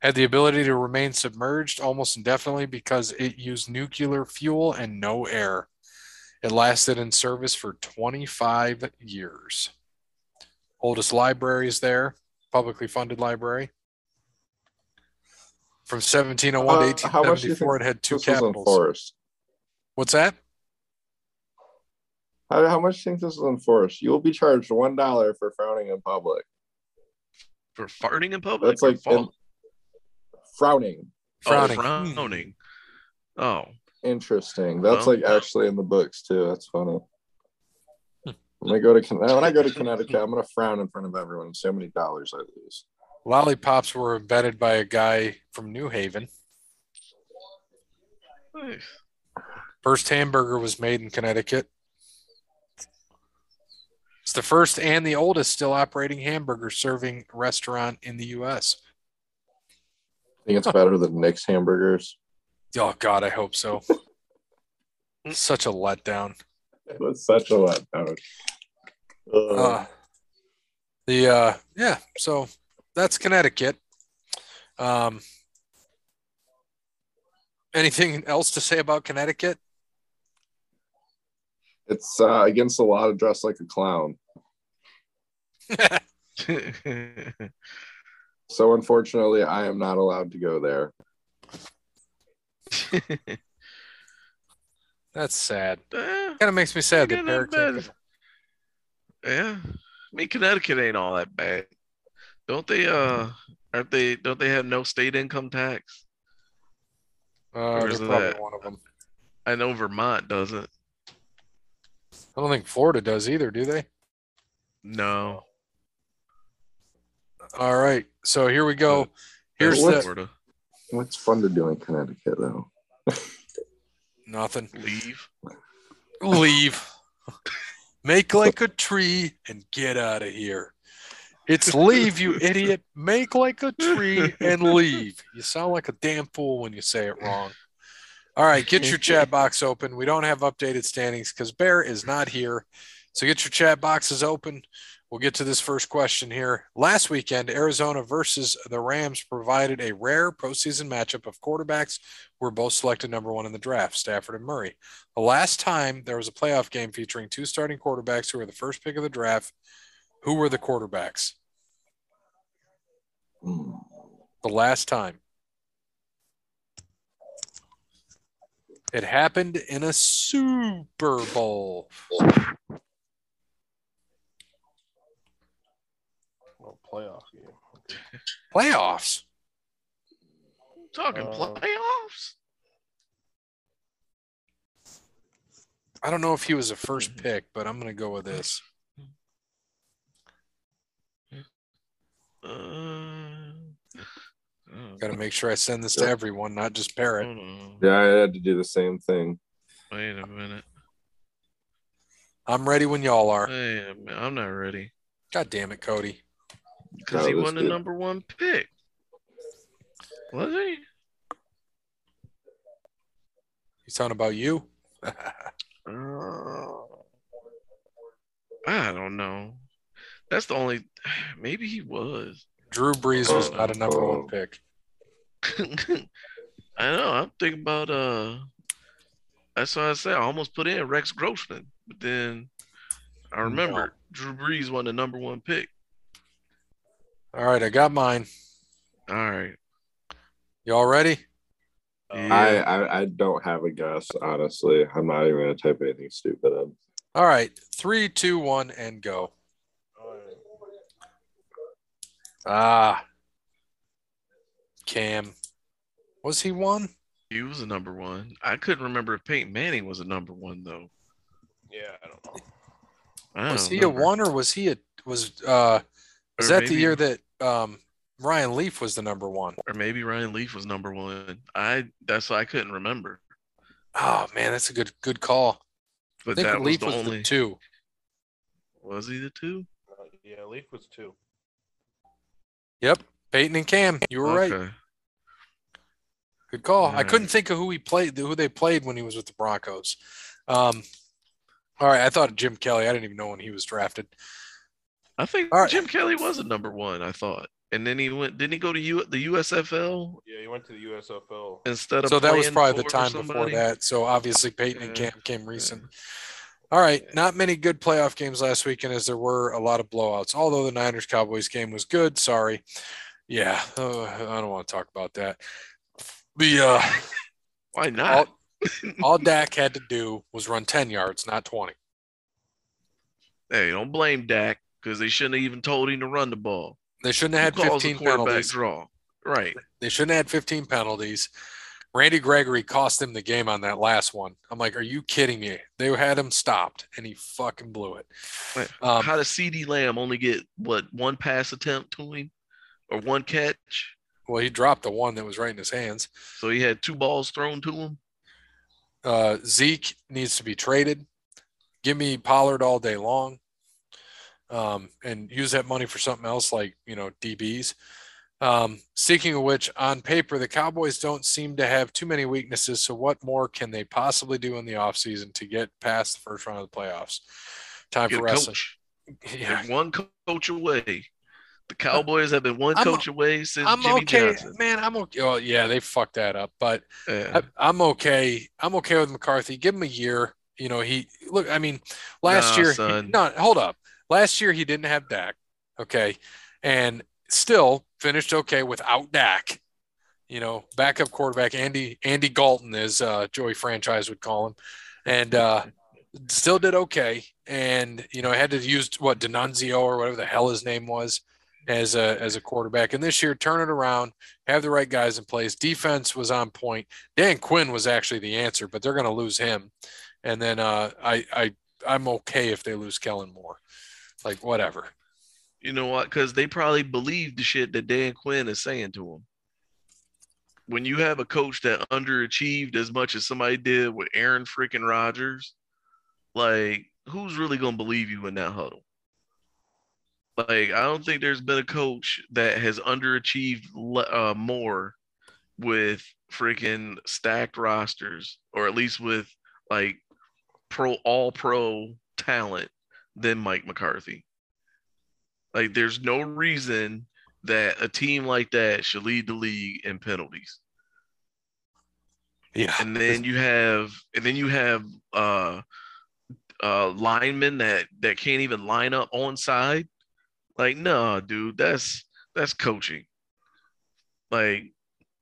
Had the ability to remain submerged almost indefinitely because it used nuclear fuel and no air. It lasted in service for 25 years. Oldest library is there, publicly funded library. From 1701 Uh, to how much do you 1874, it had two This was capitals. enforced. What's that? How, how much do you think this is enforced? You will be charged one dollar for frowning in public. For farting in public? That's like fall- in- frowning. Frowning. Oh, frowning. Oh, Interesting. That's Well- like actually in the books too. That's funny. When I go to when I go to Connecticut, I'm gonna frown in front of everyone. and See how many dollars I lose. Lollipops were invented by a guy from New Haven. nice. First hamburger was made in Connecticut. It's the first and the oldest still operating hamburger serving restaurant in the U.S. I think it's better than Nick's hamburgers. Oh God, I hope so. Such a letdown. It was such a letdown. Uh, Uh, the uh, yeah, so that's Connecticut. Um, anything else to say about Connecticut? it's uh, against a lot of dress like a clown. So unfortunately, I am not allowed to go there. That's sad. Eh, Kind of makes me sad that Ain't Barrett that can't bad. go. yeah. I mean Connecticut ain't all that bad. Don't they uh aren't they don't they have no state income tax? Uh, Or they're probably that- one of them. I know Vermont doesn't. I don't think Florida does either, do they? No. All right, so here we go. Here's What's- the Florida. What's fun to do in Connecticut though? nothing. Leave. Leave. Make like a tree and get out of here. It's leave, you idiot. Make like a tree and leave. You sound like a damn fool when you say it wrong. All right, get your chat box open. We don't have updated standings because Bear is not here. So get your chat boxes open. We'll get to this first question here. Last weekend, Arizona versus the Rams provided a rare postseason matchup of quarterbacks who were both selected number one in the draft, Stafford and Murray. The last time there was a playoff game featuring two starting quarterbacks who were the first pick of the draft, who were the quarterbacks? Hmm. The last time. It happened in a Super Bowl. Well, playoff game. Playoffs. Talking Uh, playoffs. I don't know if he was a first pick, but I'm going to go with this. Uh, oh, Got to make sure I send this to everyone, not just Barrett. hold on. Yeah, I had to do the same thing. Wait a minute. I'm ready when y'all are. Wait a minute. I'm not ready. God damn it, Cody. Because he this won the dude- number one pick. Was he? He's talking about you. Uh, I don't know. That's the only. Maybe he was. Drew Brees was not a number one pick. I know. I'm thinking about. uh That's what I said. I almost put in Rex Grossman, but then I remember Drew Brees won the number one pick. All right, I got mine. All right. Y'all ready? Uh, I, I I don't have a guess, honestly. I'm not even gonna type anything stupid in. All right, three, two, one, and go. all right. Ah, Cam. Was he one? He was a number one. I couldn't remember if Peyton Manning was a number one though. Yeah, I don't know. I Was don't he a one or was he a was uh was Or that the year that um Ryan Leaf was the number one? Or maybe Ryan Leaf was number one. I that's why I couldn't remember. Oh man, that's a good good call. I But think that was Leaf the was only. the two. Was he the two? Uh, yeah, Leaf was two. Yep, Peyton and Cam. You were right. Good call. I couldn't think of who he played, who they played when he was with the Broncos. Um, all right, I thought Jim Kelly. I didn't even know when he was drafted. I think All right. Jim Kelly was a number one. I thought, and then he went. Didn't he go to U, the USFL Yeah, he went to the USFL. instead of? So that was probably the time before that. So obviously Peyton and Cam came recent. All right, not many good playoff games last weekend, as there were a lot of blowouts. Although the Niners Cowboys game was good. Sorry. Yeah, uh, I don't want to talk about that. The uh, Why not? all Dak had to do was run ten yards, not twenty. Hey, don't blame Dak because they shouldn't have even told him to run the ball. They shouldn't have had 15 penalties. draw? Right. They shouldn't have had 15 penalties. Randy Gregory cost him the game on that last one. I'm like, are you kidding me? They had him stopped, and he fucking blew it. Wait, Um, How does CeeDee Lamb only get what one pass attempt to him, or one catch? well, he dropped the one that was right in his hands. So he had two balls thrown to him. Uh, Zeke needs to be traded. Give me Pollard all day long. um, and use that money for something else like you know DBs. Um, speaking of which, on paper, the Cowboys don't seem to have too many weaknesses. So, what more can they possibly do in the offseason to get past the first round of the playoffs? Time Get for wrestling. coach. Yeah, They're one coach away. The Cowboys have been one I'm- coach away since I'm Jimmy okay, Johnson. man. I'm okay. Oh, yeah, they fucked that up, but Yeah. I, I'm okay. I'm okay with McCarthy. Give him a year. You know, he look. I mean, last Nah, year, he, no, hold up. Last year he didn't have Dak. Okay, and still finished okay without Dak. You know, backup quarterback Andy Andy Galton, as uh, Joey franchise would call him, and uh, still did okay. And you know, I had to use what Denunzio or whatever the hell his name was as a as a quarterback. And this year, turn it around, have the right guys in place. Defense was on point. Dan Quinn was actually the answer, but they're going to lose him. And then uh, I I I'm okay if they lose Kellen Moore. Like whatever. You know what? Because they probably believe the shit that Dan Quinn is saying to them. When you have a coach that underachieved as much as somebody did with Aaron freaking Rodgers, like who's really gonna believe you in that huddle? Like I don't think there's been a coach that has underachieved uh, more with freaking stacked rosters, or at least with like pro all pro talent than Mike McCarthy. Like, there's no reason that a team like that should lead the league in penalties. Yeah. And then you have, and then you have uh, uh, linemen that that can't even line up on side. Like, no, dude, that's that's coaching. Like,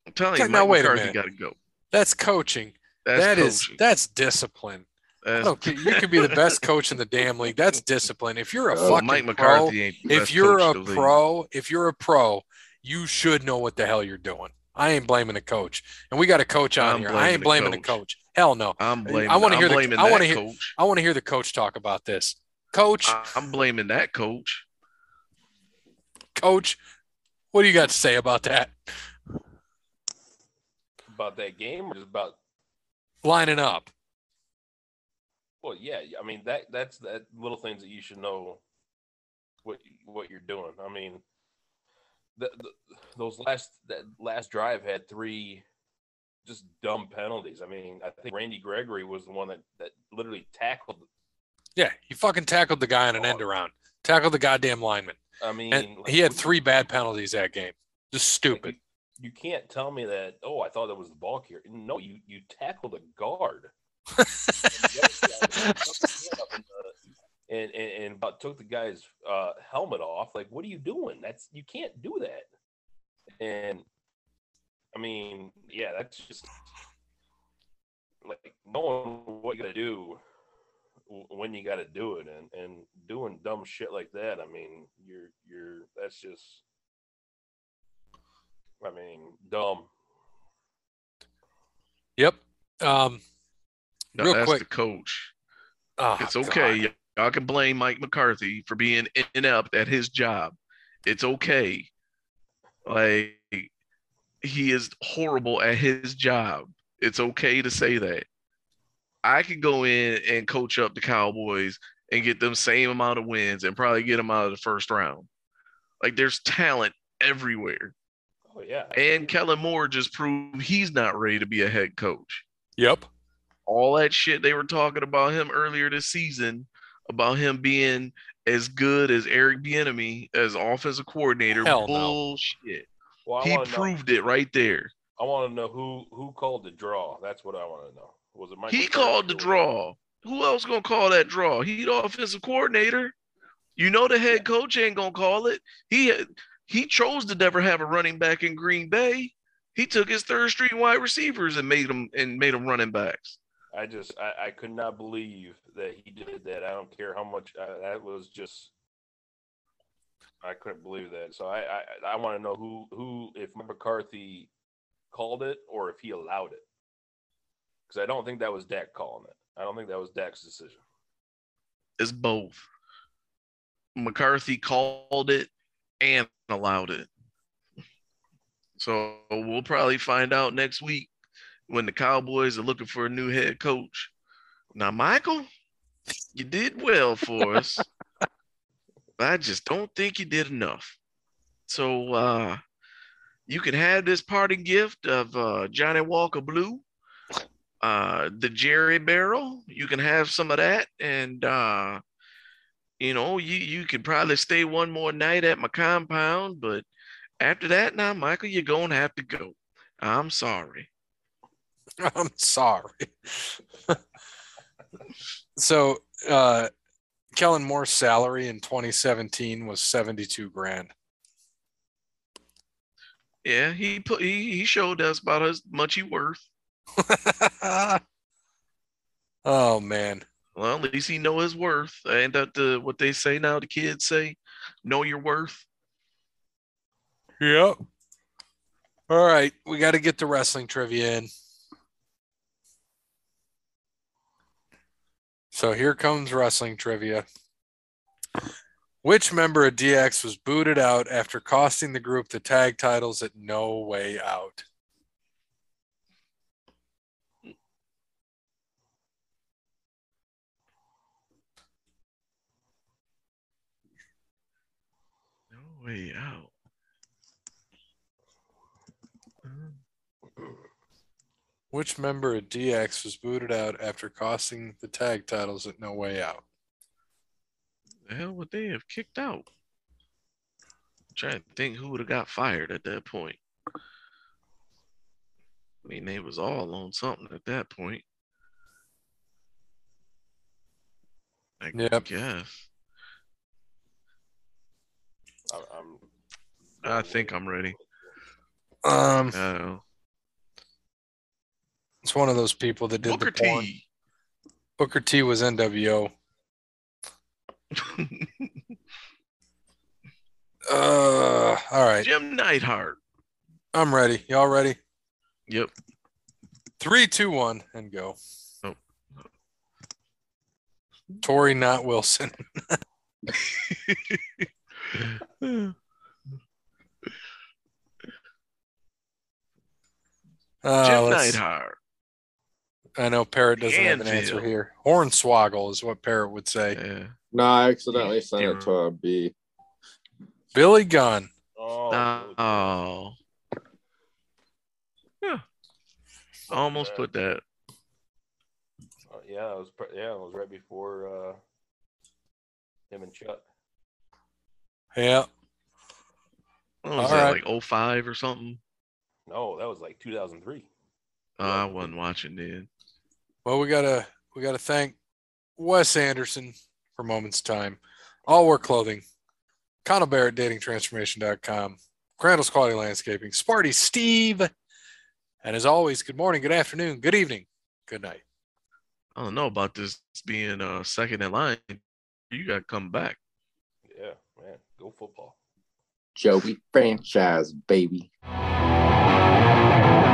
I'm telling you, Now, Mike wait a minute. got to go. That's coaching. That's That is coaching. that's discipline. Uh, oh, I That's. You could be the best coach in the damn league. That's discipline. If you're a Oh, fucking Mike pro, McCarthy ain't if you're a in the league. pro, if you're a pro, you should know what the hell you're doing. I ain't blaming the coach, and we got a coach on I'm here. I ain't the blaming the coach. coach. Hell no. I'm blaming. I wanna hear the- I wanna hear- coach. I want to hear the coach talk about this. Coach, I'm blaming that coach. coach, what do you got to say about that? About that game or just about Lining up. Well, yeah. I mean that that's that little things that you should know what what you're doing. I mean, the, the, those last that last drive had three just dumb penalties. I mean, I think Randy Gregory was the one that that literally tackled. Yeah, he fucking tackled the guy on an end around. Tackled the goddamn lineman. I mean, And like, he had three bad penalties that game. Just stupid. You can't tell me that. Oh, I thought that was the ball carrier. No, you you tackled a guard. and, and and about took the guy's uh, helmet off. Like, what are you doing? That's you can't do that. And I mean, yeah, that's just like knowing what you got to do when you got to do it, and and doing dumb shit like that. I mean, you're you're that's just. I mean, dumb. Yep. Um, No, Real that's quick. the coach. oh, It's okay. God. Y'all can blame Mike McCarthy for being inept at his job. It's okay. Like he is horrible at his job. It's okay to say that. I could go in and coach up the Cowboys and get them same amount of wins and probably get them out of the first round. Like there's talent everywhere. Oh yeah. And Kellen Moore just proved he's not ready to be a head coach. Yep. All that shit they were talking about him earlier this season about him being as good as Eric Bieniemy as offensive coordinator. Hell no. Bullshit. Well, He wanna know- proved it right there. I want to know who who called the draw. That's what I want to know. Was it Mike? He McCarthy called the or was it- draw. Who else gonna call that draw? He the offensive coordinator. You know the head coach ain't gonna call it. He he chose to never have a running back in Green Bay. He took his third string wide receivers and made them and made them running backs. I just I, I could not believe that he did that. I don't care how much uh, that was just. I couldn't believe that. So I I, I want to know who who if McCarthy called it or if he allowed it. Because I don't think that was Dak calling it. I don't think that was Dak's decision. It's both. McCarthy called it and allowed it. So we'll probably find out next week when the Cowboys are looking for a new head coach. Now, Michael, you did well for us. I just don't think you did enough. So uh, you can have this parting gift of uh, Johnnie Walker Blue, uh, the Jerry Barrel. You can have some of that, and uh, you know you you could probably stay one more night at my compound. But after that, now Michael, you're gonna have to go. I'm sorry. I'm sorry. so, uh, Kellen Moore's salary in 2017 was 72 grand. Yeah, he put he, he showed us about how much he worth. oh man. Well, at least he know his worth. Ain't that the what they say now? The kids say, "Know your worth." Yep. All right, we got to get the wrestling trivia in. So here comes wrestling trivia. Which member of DX was booted out after costing the group the tag titles at No Way Out? No way out. Which member of DX was booted out after costing the tag titles at No Way Out? The hell would they have kicked out? I'm trying to think who would have got fired at that point. I mean, they was all on something at that point. I Yep. guess. I, I'm, I think I'm ready. Um, I don't know. It's one of those people that did Booker the porn. T. Booker T was NWO. Uh, all right, Jim Neidhart. I'm ready. Y'all ready? Yep. Three, two, one, and go. Oh. Tori, not Wilson. Uh, Jim Neidhart. I know Parrot doesn't have an answer here. Hornswoggle is what Parrot would say. Yeah. No, I accidentally sent it to a B. Billy Gunn. oh, Oh. Yeah. Almost yeah. put that. Uh, yeah, it was pre- yeah, it was right before uh, him and Chuck. Yeah. What was All that, right. like 05 or something? No, that was like 2003. Oh, I wasn't watching then. Well, we gotta we gotta thank Wes Anderson for Moments Time, All Work Clothing, Connell Barrett Dating Transformation.com, Crandall's Quality Landscaping, Sparty Steve, and as always, good morning, good afternoon, good evening, good night. I don't know about this being uh second in line. You got to come back. Yeah, man, go football. Joey franchise, baby. Thank